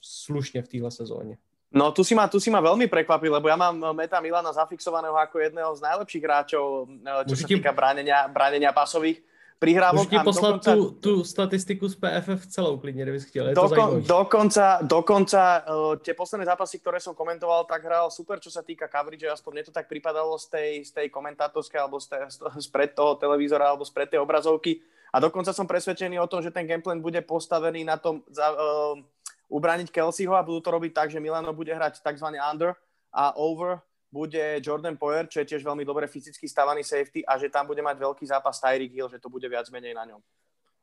slušně v téhle sezóně. No tu si, ma, tu si ma veľmi prekvapil, lebo ja mám Meta Milana zafixovaného ako jedného z najlepších hráčov, eh, čo Můžu sa týka bránenia, bránenia pasových prihrávok. Můžu ti poslat dokonca, tu, tu statistiku z PFF celou klidně, kdybys chtěl. Je dokon, to dokonca, dokonca uh, tie posledné zápasy, ktoré som komentoval, tak hral super, čo sa týka coverage, aspoň mne to tak pripadalo z tej, z tej komentátorskej alebo z, tej, z pred toho televízora alebo z pred tej obrazovky. A dokonca som presvedčený o tom, že ten gameplan bude postavený na tom, za, uh, ubrániť Kelseyho a budú to robiť tak, že Milano bude hrať tzv. under a over bude Jordan Poyer, čo je tiež veľmi dobre fyzicky stávaný safety a že tam bude mať veľký zápas Tyreek Hill, že to bude viac menej na ňom.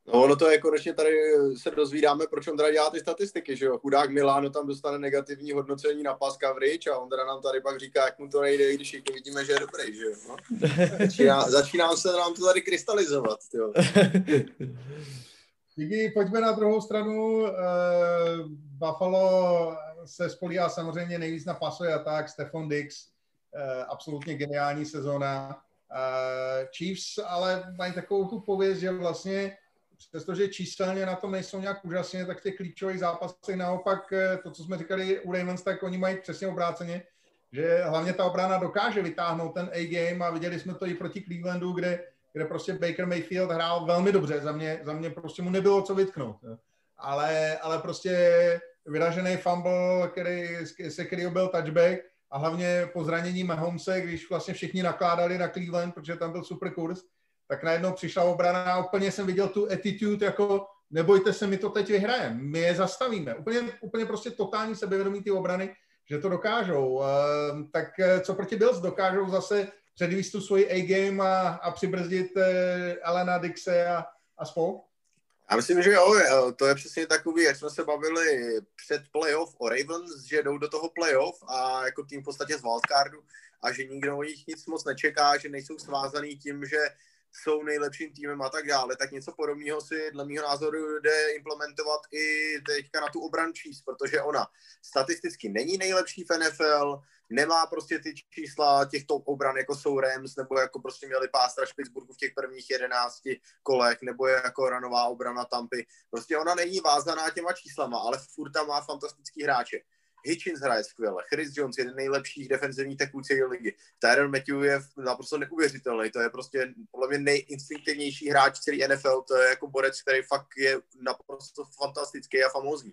No ono to je konečně tady se dozvídáme, proč on teda dělá ty statistiky, že jo. Chudák Milano tam dostane negativní hodnocení na pass coverage a on teda nám tady pak říká, jak mu to nejde, když všichni vidíme, že je dobrý, že jo. No. Začíná, začíná se nám to tady krystalizovat, jo. Díky, pojďme na druhou stranu. Uh, Buffalo se spolíhá samozřejmě nejvíc na pasový atak, Stefan Dix, uh, absolutně geniální sezóna. Uh, Chiefs ale mají takovou tu pověst, že vlastně přestože číselně na tom nejsou nějak úžasně, tak v těch klíčových zápasech naopak to, co jsme říkali u Ravens, tak oni mají přesně obráceně, že hlavně ta obrana dokáže vytáhnout ten A-game a viděli jsme to i proti Clevelandu, kde kde prostě Baker Mayfield hrál velmi dobře. Za mě, za mě prostě mu nebylo co vytknout. Ale, ale prostě vyražený fumble, který, se který byl touchback a hlavně po zranění Mahomese, když vlastně všichni nakládali na Cleveland, protože tam byl super kurz, tak najednou přišla obrana a úplně jsem viděl tu attitude jako nebojte se, my to teď vyhrajeme, my je zastavíme. Úplně, úplně prostě totální sebevědomí ty obrany, že to dokážou. Uh, tak eh, co proti Bills dokážou zase předvíst tu svoji A-game a, a přibrzdit eh, Elena Dixe a, a spol? Já myslím, že jo, to je přesně takový, jak jsme se bavili před playoff o Ravens, že jdou do toho playoff a jako tým v podstatě z wildcardu a že nikdo o nich nic moc nečeká, že nejsou svázaný tím, že jsou nejlepším týmem a tak dále, tak něco podobného si dle mého názoru jde implementovat i teďka na tu obran číst, protože ona statisticky není nejlepší v NFL, nemá prostě ty čísla těch top obran, jako jsou Rams, nebo jako prostě měli pástra Špicburgu v těch prvních jedenácti kolech, nebo jako ranová obrana Tampy. Prostě ona není vázaná těma číslama, ale furt tam má fantastický hráče. Hitchins hraje skvěle, Chris Jones, jeden nejlepších defenzivních teků celé ligy. Tyron Matthew je naprosto neuvěřitelný, to je prostě podle mě nejinstinktivnější hráč celý NFL, to je jako borec, který fakt je naprosto fantastický a famózní.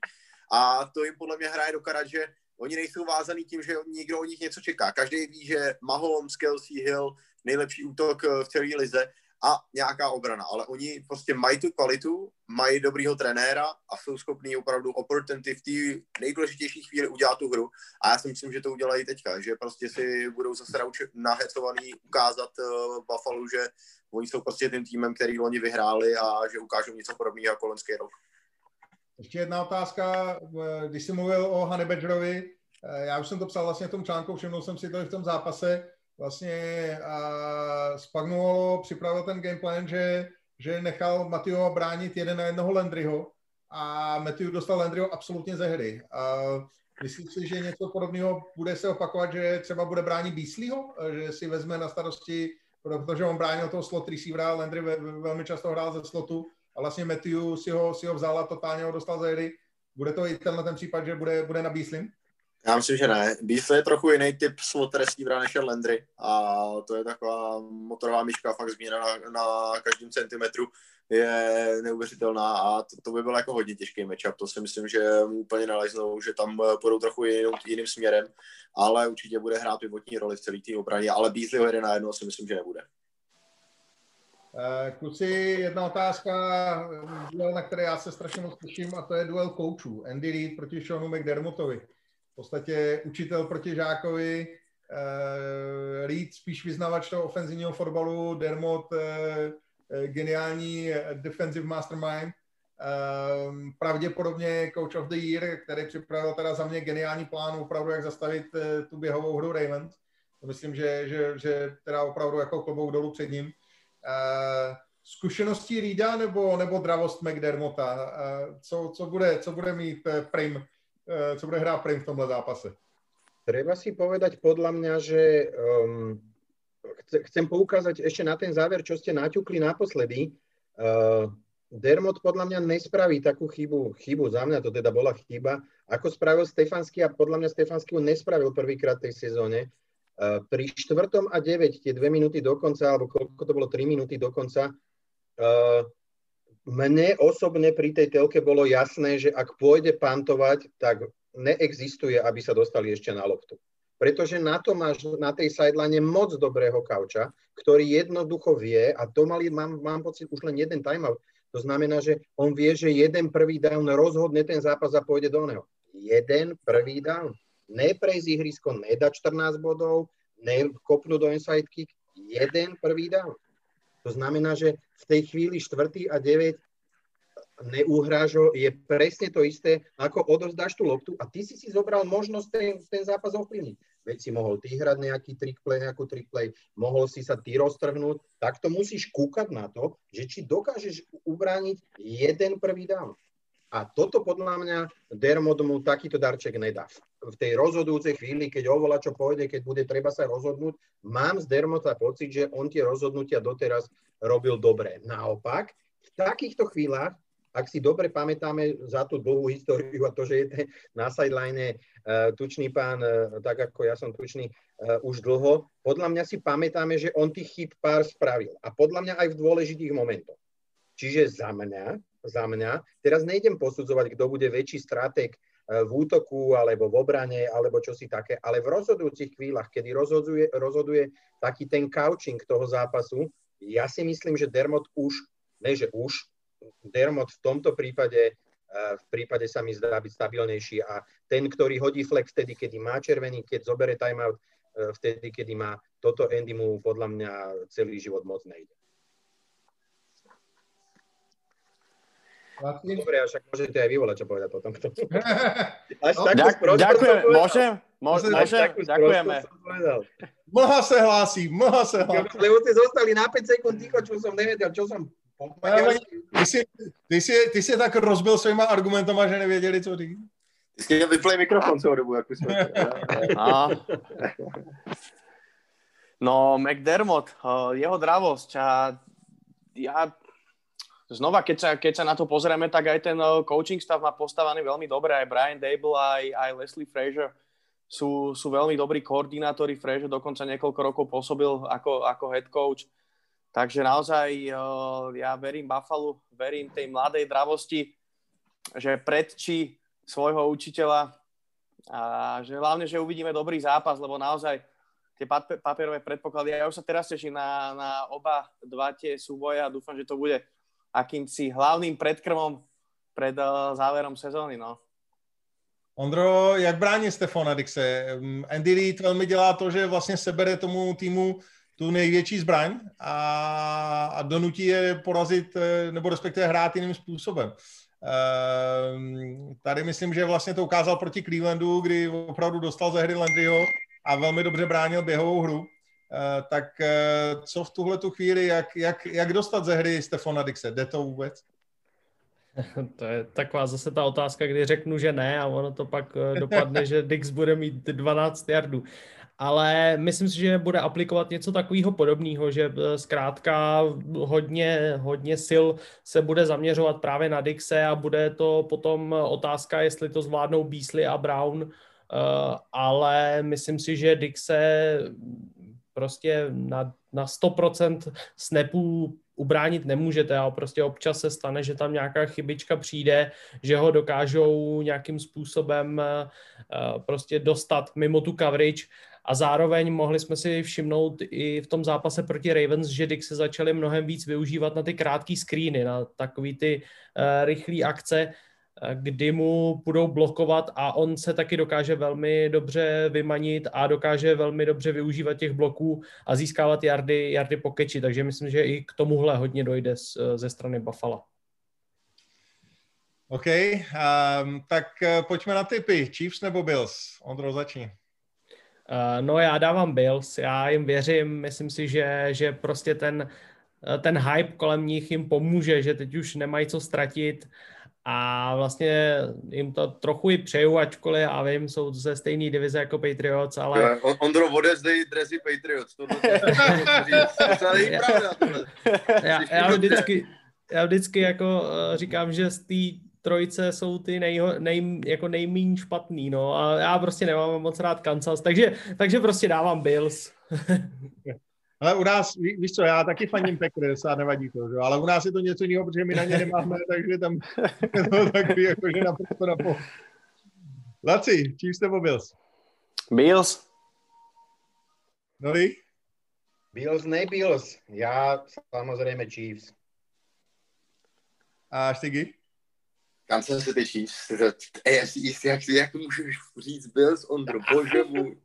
A to jim podle mě hraje do karat, že oni nejsou vázaný tím, že někdo o nich něco čeká. Každý ví, že Mahomes, Kelsey Hill, nejlepší útok eh, v celé lize a nějaká obrana, ale oni prostě mají tu kvalitu, mají dobrýho trenéra a jsou schopní opravdu opportunity v té nejdůležitější chvíli udělat tu hru. A já si myslím, že to udělají teďka, že prostě si budou zase nahecovaný ukázat uh, Buffalo, že oni jsou prostě tím týmem, který oni vyhráli a že ukážou něco podobného jako loňský rok. Ještě jedna otázka, eh, když jsi mluvil o Honey Badgerovi, eh, já už jsem to psal vlastně v tom článku, všimnul jsem si to v tom zápase, vlastně uh, Spagnuolo připravil ten gameplan, že, že nechal Matteo bránit jeden na jednoho Landryho a Matthew dostal Landryho absolutně ze hry. Uh, Myslíš si, že něco podobného bude se opakovat, že třeba bude bránit Beasleyho, že si vezme na starosti, protože on bránil toho slot receivera, Landry velmi často hrál ze slotu, a vlastně Matthew si ho, si ho vzal a totálně ho dostal za jedy. Bude to i tenhle ten případ, že bude, bude na Beasley? Já myslím, že ne. Beasley je trochu jiný typ slot receivera než Landry a to je taková motorová myška, fakt změna na, na každém centimetru je neuvěřitelná a to, to by byl jako hodně těžký matchup. To si myslím, že úplně naleznou, že tam půjdou trochu jiným, jiným směrem, ale určitě bude hrát pivotní roli v celé té obraně, ale Beasley ho jeden na jedno si myslím, že nebude. Eh, kluci, jedna otázka, duel, na které já se strašně moc těším, a to je duel koučů. Andy Reid proti Seanu McDermottovi. V podstatě učitel proti žákovi. Reed spíš vyznavač toho ofenzivního fotbalu, Dermot geniální defensive mastermind, pravděpodobně coach of the year, který připravil teda za mě geniální plán opravdu, jak zastavit tu běhovou hru Ravens. Myslím, že, že, že teda opravdu jako klobouk dolů před ním. Zkušeností Reeda nebo, nebo dravost McDermotta? Co, co, bude, co bude mít Prim, co bude hrát Prim v tomhle zápase? Treba si povedať podľa mňa, že um, chcem poukázať ešte na ten záver, čo ste naťukli naposledy. Uh, Dermot podľa mňa nespraví takú chybu, chybu za mňa to teda bola chyba, ako spravil Stefanský a podľa mňa Stefanský nespravil prvýkrát tej sezóne. Uh, pri štvrtom a 9, tie dve minúty do konca, alebo koľko to bolo, 3 minúty do konca, uh, mne osobne pri tej telke bolo jasné, že ak pôjde pantovať, tak neexistuje, aby sa dostali ešte na loptu. Pretože na to máš na tej sideline moc dobrého kauča, ktorý jednoducho vie, a to mali, mám, mám pocit, už len jeden timeout, to znamená, že on vie, že jeden prvý down rozhodne ten zápas a pôjde do neho. Jeden prvý down. Neprejsť ihrisko, nedať 14 bodov, nekopnúť do inside kick, jeden prvý down. To znamená, že v tej chvíli 4. a 9 neuhrážo, je presne to isté, ako odovzdáš tú loptu a ty si si zobral možnosť ten, ten zápas ovplyvniť. Veď si mohol ty hrať nejaký trick play, nejakú trick play, mohol si sa ty roztrhnúť, tak to musíš kúkať na to, že či dokážeš ubrániť jeden prvý down. A toto podľa mňa Dermot mu takýto darček nedá. V tej rozhodujúcej chvíli, keď ovola čo pôjde, keď bude treba sa rozhodnúť, mám z Dermota pocit, že on tie rozhodnutia doteraz robil dobre. Naopak, v takýchto chvíľach ak si dobre pamätáme za tú dlhú históriu a to, že je ten na sideline uh, tučný pán, uh, tak ako ja som tučný uh, už dlho, podľa mňa si pamätáme, že on tých chyb pár spravil. A podľa mňa aj v dôležitých momentoch. Čiže za mňa, za mňa, teraz nejdem posudzovať, kto bude väčší stratek v útoku alebo v obrane alebo čo si také, ale v rozhodujúcich chvíľach, kedy rozhoduje, rozhoduje taký ten couching toho zápasu, ja si myslím, že Dermot už, ne že už, Dermot v tomto prípade v prípade sa mi zdá byť stabilnejší a ten, ktorý hodí flex vtedy, kedy má červený, keď zobere timeout, e, vtedy, kedy má toto Andy mu podľa mňa celý život moc nejde. Dobre, a však môžete aj vyvolať, čo povedať potom. Až no, ďak, ďakujem, môžem? Môžem, ďakujeme. Mlha sa hlásí, mlha sa hlásí. Lebo ste zostali na 5 sekúnd ticho, čo som nevedel, čo som ty, jsi, ty, jsi, ty jsi tak rozbil svýma argumentama, že nevěděli, co říct. Ty jsi vyplej mikrofon celou dobu, jak jsme. no. no, McDermott, jeho dravosť a ja znova, keď sa, keď sa na to pozrieme, tak aj ten coaching stav má postavený veľmi dobre, aj Brian Dable, aj, aj Leslie Frazier sú, sú veľmi dobrí koordinátori. Frazier dokonca niekoľko rokov pôsobil ako, ako head coach. Takže naozaj ja verím Buffalo, verím tej mladej dravosti, že predčí svojho učiteľa a že hlavne, že uvidíme dobrý zápas, lebo naozaj tie papierové predpoklady, ja už sa teraz teším na, na oba dva tie súboje a dúfam, že to bude akýmsi hlavným predkrmom pred záverom sezóny, no. Ondro, jak brání Stefana Dixe? Andy Reid velmi dělá to, že vlastně sebere tomu týmu tu největší zbraň a, a donutí je porazit, eh, nebo respektive hrát jiným způsobem. Ehm, tady myslím, že vlastně to ukázal proti Clevelandu, kdy opravdu dostal ze hry Landryho a velmi dobře bránil běhovou hru. Eh, tak eh, co v tuhle tu chvíli, jak, jak, jak dostat ze hry Stefana Dixe? Jde to vůbec? To je taková zase ta otázka, kdy řeknu, že ne a ono to pak dopadne, že Dix bude mít 12 jardů ale myslím si, že bude aplikovat něco takového podobného, že eh, zkrátka hodně, hodně sil se bude zaměřovat právě na Dixe a bude to potom otázka, jestli to zvládnou Beasley a Brown, ale myslím si, že Dixe prostě na, na 100% snapů ubránit nemůžete a prostě občas se stane, že tam nějaká chybička přijde, že ho dokážou nějakým způsobem uh, prostě dostat mimo tu coverage. A zároveň mohli jsme si všimnout i v tom zápase proti Ravens, že Dick se začali mnohem víc využívat na ty krátké screeny, na takový ty uh, rychlé akce kdy mu budou blokovat a on se taky dokáže velmi dobře vymanit a dokáže velmi dobře využívat těch bloků a získávat jardy, jardy po keči, takže myslím, že i k tomuhle hodně dojde z, ze strany Buffalo. OK, um, tak uh, pojďme na typy. Chiefs nebo Bills? Ondro, začni. Uh, no já dávám Bills, já jim věřím, myslím si, že, že prostě ten, ten hype kolem nich jim pomůže, že teď už nemají co ztratit a vlastně jim to trochu i přeju, ačkoliv já vím, jsou ze stejné divize jako Patriots, ale... On, Ondro, odezdej dresy Patriots, to, to, to, to, není pravda. Já, já, vždycky, já vždycky jako uh, říkám, že z té trojice jsou ty nejho, nej, jako nejméně špatný, no a já prostě nemám moc rád Kansas, takže, takže prostě dávám Bills. Ale u nás, ví, víš co, já taky faním Packers a nevadí to, že? ale u nás je to něco jiného, protože my na ně nemáme, takže tam je to takový jakože naprosto na po. Laci, Chiefs nebo Bills? Bills. Nori? Bills, ne Bills. Já samozřejmě Chiefs. A Štygy? Kansas City Chiefs. AFC East, jak, jak můžeš říct Bills, Ondro, bože můj.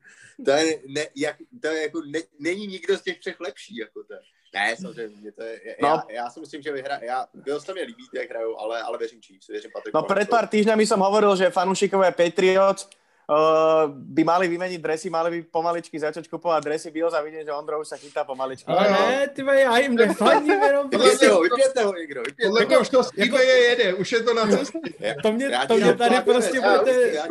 To je, ne, jak, to je jako, ne, není nikdo z těch třech lepší, jako to. Ne, samozřejmě, to je, no. já, já, si myslím, že vyhra, já, Bills to mě líbí, jak hrajou, ale, ale věřím Chiefs, věřím Patrick. No pred pár týždňami som hovoril, že fanúšikové Patriots uh, by mali vymeniť dresy, mali by pomaličky začať kupovať dresy Bills a vidieť, že Ondro už sa chytá pomaličky. Ale ne, ty já jim nefandím jenom. Vypěte ho, vypěte ho někdo, vypěte ho. Jako to jako, je jede, už je to na cestě. To mě, to mě tady prostě budete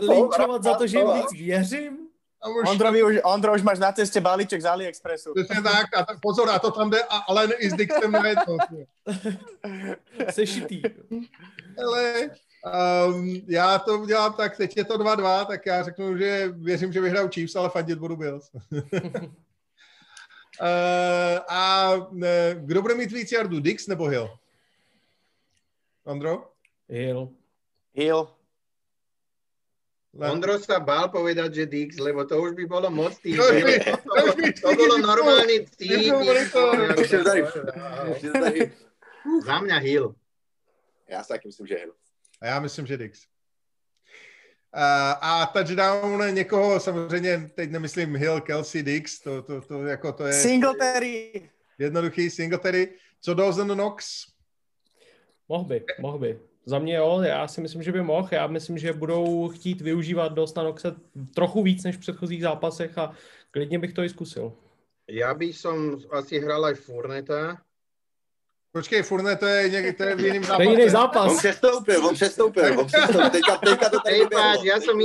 linčovat za to, že jim víc věřím. Už... Ondro, už, Ondro, už máš na ceste balíček z AliExpressu. Přesně tak, a tak pozor, a to tam jde, a Alen i s Dixem na jedno. Sešitý. Ale Um, já to udělám tak, teď je to 2-2, tak já řeknu, že věřím, že vyhraju Chiefs, ale fandit budu Bills. uh, a ne, kdo bude mít víc jardů, Dix nebo Hill? Ondro? Hill. Hill. Ondro sa bál povedať, že Dix, lebo to už by bolo moc tým. To, by, to, to, to bolo normálny tým. Za mňa Hill. Já si taky myslím, že Hill. A já myslím, že Dix. A, a touchdown někoho, samozřejmě teď nemyslím Hill, Kelsey, Dix, to, to, to, jako to je... Singletary. Jednoduchý Singletary. Co Dawson Knox? Mohl by, mohl by. Za mě jo, já si myslím, že by mohl. Já myslím, že budou chtít využívat Dawson Knoxe trochu víc než v předchozích zápasech a klidně bych to i zkusil. Já bych som asi hral aj Furneta, Počkej, Furne, to je, někde, to je v jiným zápase. To je jiný zápas. On přestoupil, on přestoupil, on přestoupil. Teďka, teďka to tady Prepáč, ja som...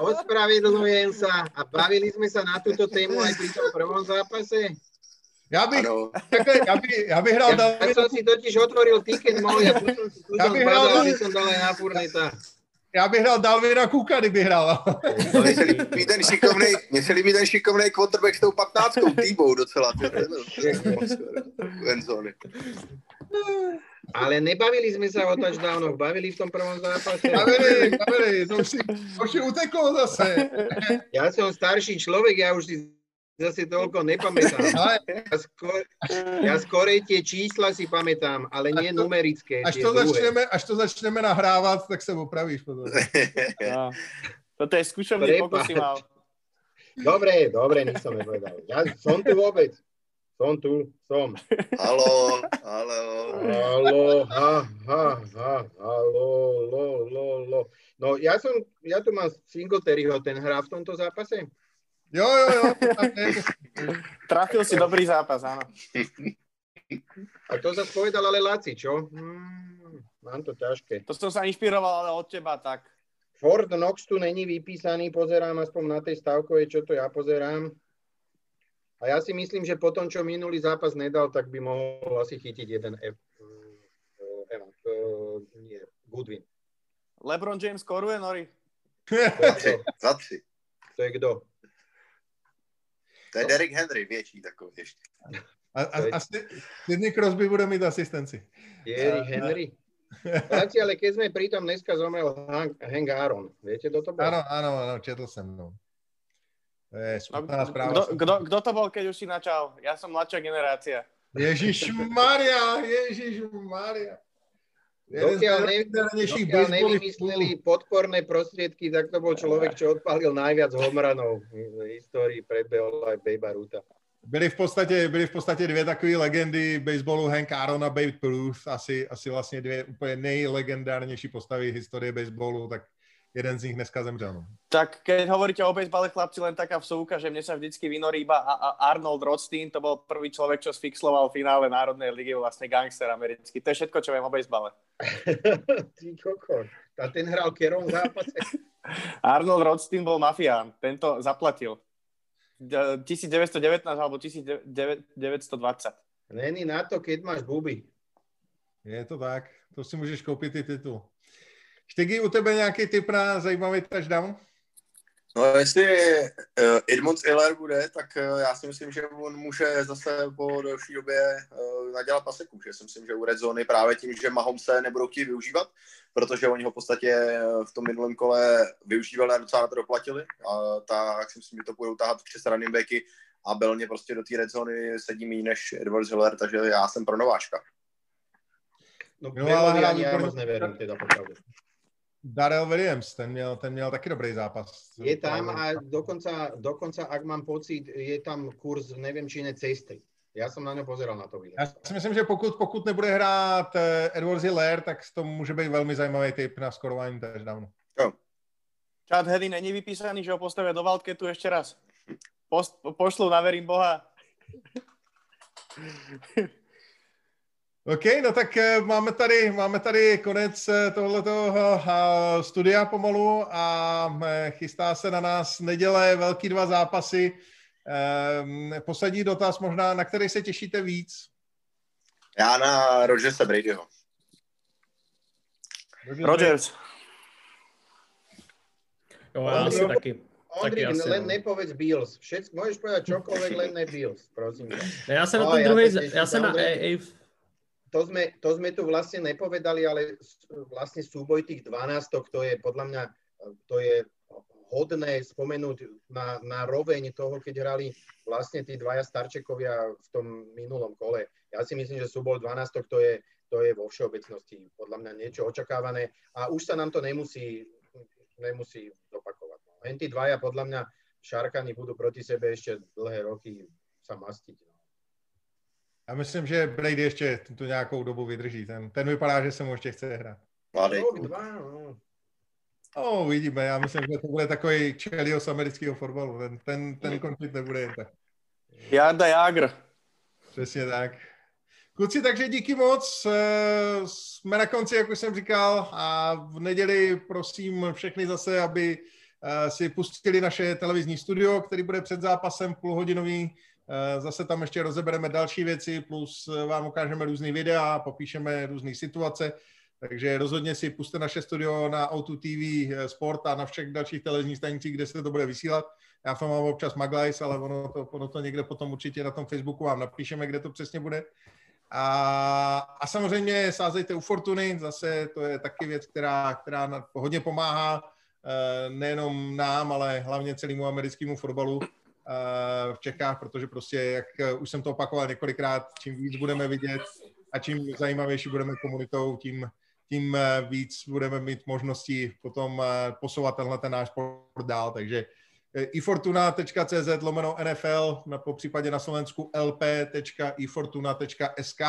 Ospravedlňujem sa a bavili sme sa na túto tému aj pri tom prvom zápase. Já bych, takhle, já bych, já bych hrál... Ja, ja som si totiž otvoril ticket som, tu ja bych hrál, aby som dal na Furneta. Já bych hrál Dalvina Kuka, kdyby hrál. Mně se líbí ten šikovnej, mně se líbí ten šikovnej quarterback s tou patnáctkou týbou docela. Ale nebavili sme sa o touchdownoch, bavili v tom prvom zápase. Bavili, bavili, to už si, to už si uteklo zase. Ja som starší človek, ja už si zase toľko nepamätám. Ja, skôr, ja skorej tie čísla si pamätám, ale nie numerické. Až to, začneme, až to začneme nahrávat, tak se opravíš potom. No. Toto je skúšovný pokusy mal. Dobre, dobre, nič som nepovedal. Ja som tu vôbec. Som tu, som. Halo, halo. Halo, ha, ha, ha, halo, lo, lo, lo. No ja som, ja tu mám Singletaryho, ten hrá v tomto zápase? Jo, jo, jo. Trafil si dobrý zápas, áno. A to sa povedal ale Laci, čo? Hmm, mám to ťažké. To som sa inšpiroval ale od teba, tak. Ford Knox tu není vypísaný, pozerám aspoň na tej stavkovej, čo to ja pozerám. A ja si myslím, že po tom, čo minulý zápas nedal, tak by mohol asi chytiť jeden F, F, F, nie, Goodwin. LeBron James koruje, Nori? Za tři. To je kdo? To je Derek Henry, větší takový ještě. A, a, a Sidney Crosby bude mít asistenci. Derek Henry. Páči, ale keď sme pritom dneska zomrel Hank, Hank Aaron. Viete, kto to bol? Áno, áno, áno, četl som. No. To je smutná správa. Kdo, kdo, kdo to bol, keď už si načal? Ja som mladšia generácia. Ježiš Maria, Ježiš Maria. Dokiaľ, ne, dokiaľ nevymysleli podporné prostriedky, tak to bol človek, čo odpálil najviac homranov v histórii, predbehol aj Babe Ruta. Byly v podstatě, byly v podstatě dvě takové legendy baseballu, Hank Aaron a Babe Ruth, asi, asi vlastně dvě úplně nejlegendárnější postavy historie baseballu, tak jeden z nich dneska zemřel. No. Tak keď hovoríte o basebale, chlapci, len taká vsúka, že mne sa vždycky vynorí iba Arnold Rothstein, to bol prvý človek, čo sfixloval v finále Národnej ligy, vlastne gangster americký. To je všetko, čo viem o basebale. Ty koko. A ten hral kerom zápase? Arnold Rothstein bol mafián, tento zaplatil. 1919 alebo 1920. Není na to, keď máš buby. Je to tak, to si můžeš koupit i titul. Štygy, u tebe nějaký tip na zajímavý touchdown? No jestli uh, Edmund Iller bude, tak uh, já si myslím, že on může zase po delší době uh, nadělat paseku. Že si myslím, že u Red právě tím, že Mahomse nebudou chtít využívat, protože oni ho v podstatě v tom minulém kole využívali a docela to doplatili, a tak si myslím, že to budou tahat přes running backy a Belně prostě do té red zóny sedí méně než Edward Hiller, takže já jsem pro nováčka. No, no ale já moc nevěřím, teda popravdu. Darrell Williams, ten měl, ten měl taky dobrý zápas. Je tam a dokonca, dokonca, ak mám pocit, je tam kurz, nevím, či ne cesty. Já jsem na ně pozeral na to video. Já si myslím, že pokud, pokud nebude hrát eh, Edwards Hilaire, tak to může být velmi zajímavý tip na skorování touchdownu. Jo. Chad Hedy není vypísaný, že ho postavia do Wildcatu ještě raz. Post, pošlou na verím Boha. OK, no tak eh, máme tady, máme tady konec eh, tohoto eh, studia pomalu a chystá se na nás neděle velký dva zápasy. Poslední dotaz možná, na který se těšíte víc? Já na Rogersa Bradyho. Rogers. Jo, já asi taky. Ondrik, len no. nepovedz Bills. Všetko, môžeš povedať čokoľvek, len ne Bills, prosím. Já se na ten druhý, já se na to sme, to sme tu vlastne nepovedali, ale vlastne súboj tých 12, to je podľa mňa to je hodné spomenúť na, na roveň toho, keď hrali vlastne tí dvaja starčekovia v tom minulom kole. Ja si myslím, že súboj 12 to je, to je vo všeobecnosti podľa mňa niečo očakávané a už sa nám to nemusí, nemusí zopakovať. Len tí dvaja podľa mňa šarkani budú proti sebe ešte dlhé roky sa mastiť. Já myslím, že Brady ještě tu nějakou dobu vydrží. Ten, ten vypadá, že se mu ještě chce hrát. Mladý. No, no, uvidíme. Já myslím, že to bude takový Chelios amerického fotbalu. Ten, ten, ten konflikt nebude jen tak. Jarda Jágr. Přesně tak. Kluci, takže díky moc. Eh, jsme na konci, jak už jsem říkal, a v neděli prosím všechny zase, aby eh, si pustili naše televizní studio, který bude před zápasem půlhodinový zase tam ještě rozebereme další věci, plus eh, vám ukážeme různé videa, popíšeme různé situace, takže rozhodně si puste naše studio na O2 TV eh, Sport a na všech dalších televizních stanicích, kde se to bude vysílat. Já to mám občas Maglajs, ale ono to, ono to někde potom určitě na tom Facebooku vám napíšeme, kde to přesně bude. A, a samozřejmě sázejte u Fortuny, zase to je taky věc, která, která hodně pomáhá nejenom nám, ale hlavně celému americkému fotbalu v Čechách, protože prostě, jak eh, už jsem to opakoval několikrát, čím víc budeme vidět a čím zajímavější budeme komunitou, tím, tím eh, víc budeme mít možností potom eh, posouvat tenhle ten náš sport dál, takže ifortuna.cz lomeno NFL, na, po případě na Slovensku lp.ifortuna.sk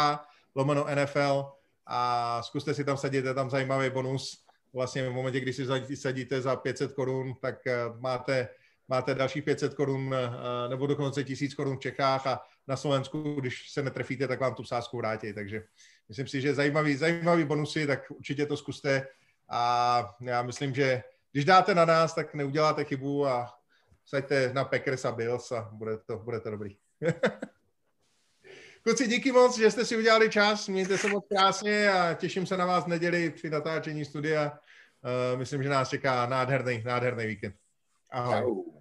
lomeno NFL a zkuste si tam sadit, je tam zajímavý bonus. Vlastně v momentě, kdy si sadíte za 500 korun, tak máte máte dalších 500 korun eh, nebo dokonce 1000 korun v Čechách a na Slovensku, když se netrefíte, tak vám tu sázku vrátí. Takže myslím si, že zajímavý, zajímavý bonusy, tak určitě to zkuste a já myslím, že když dáte na nás, tak neuděláte chybu a saďte na Packers a Bills a bude to, bude to dobrý. Kluci, díky moc, že jste si udělali čas, mějte se moc krásně a těším se na vás v neděli při natáčení studia. Uh, myslím, že nás čeká nádherný, nádherný víkend. Ahoj.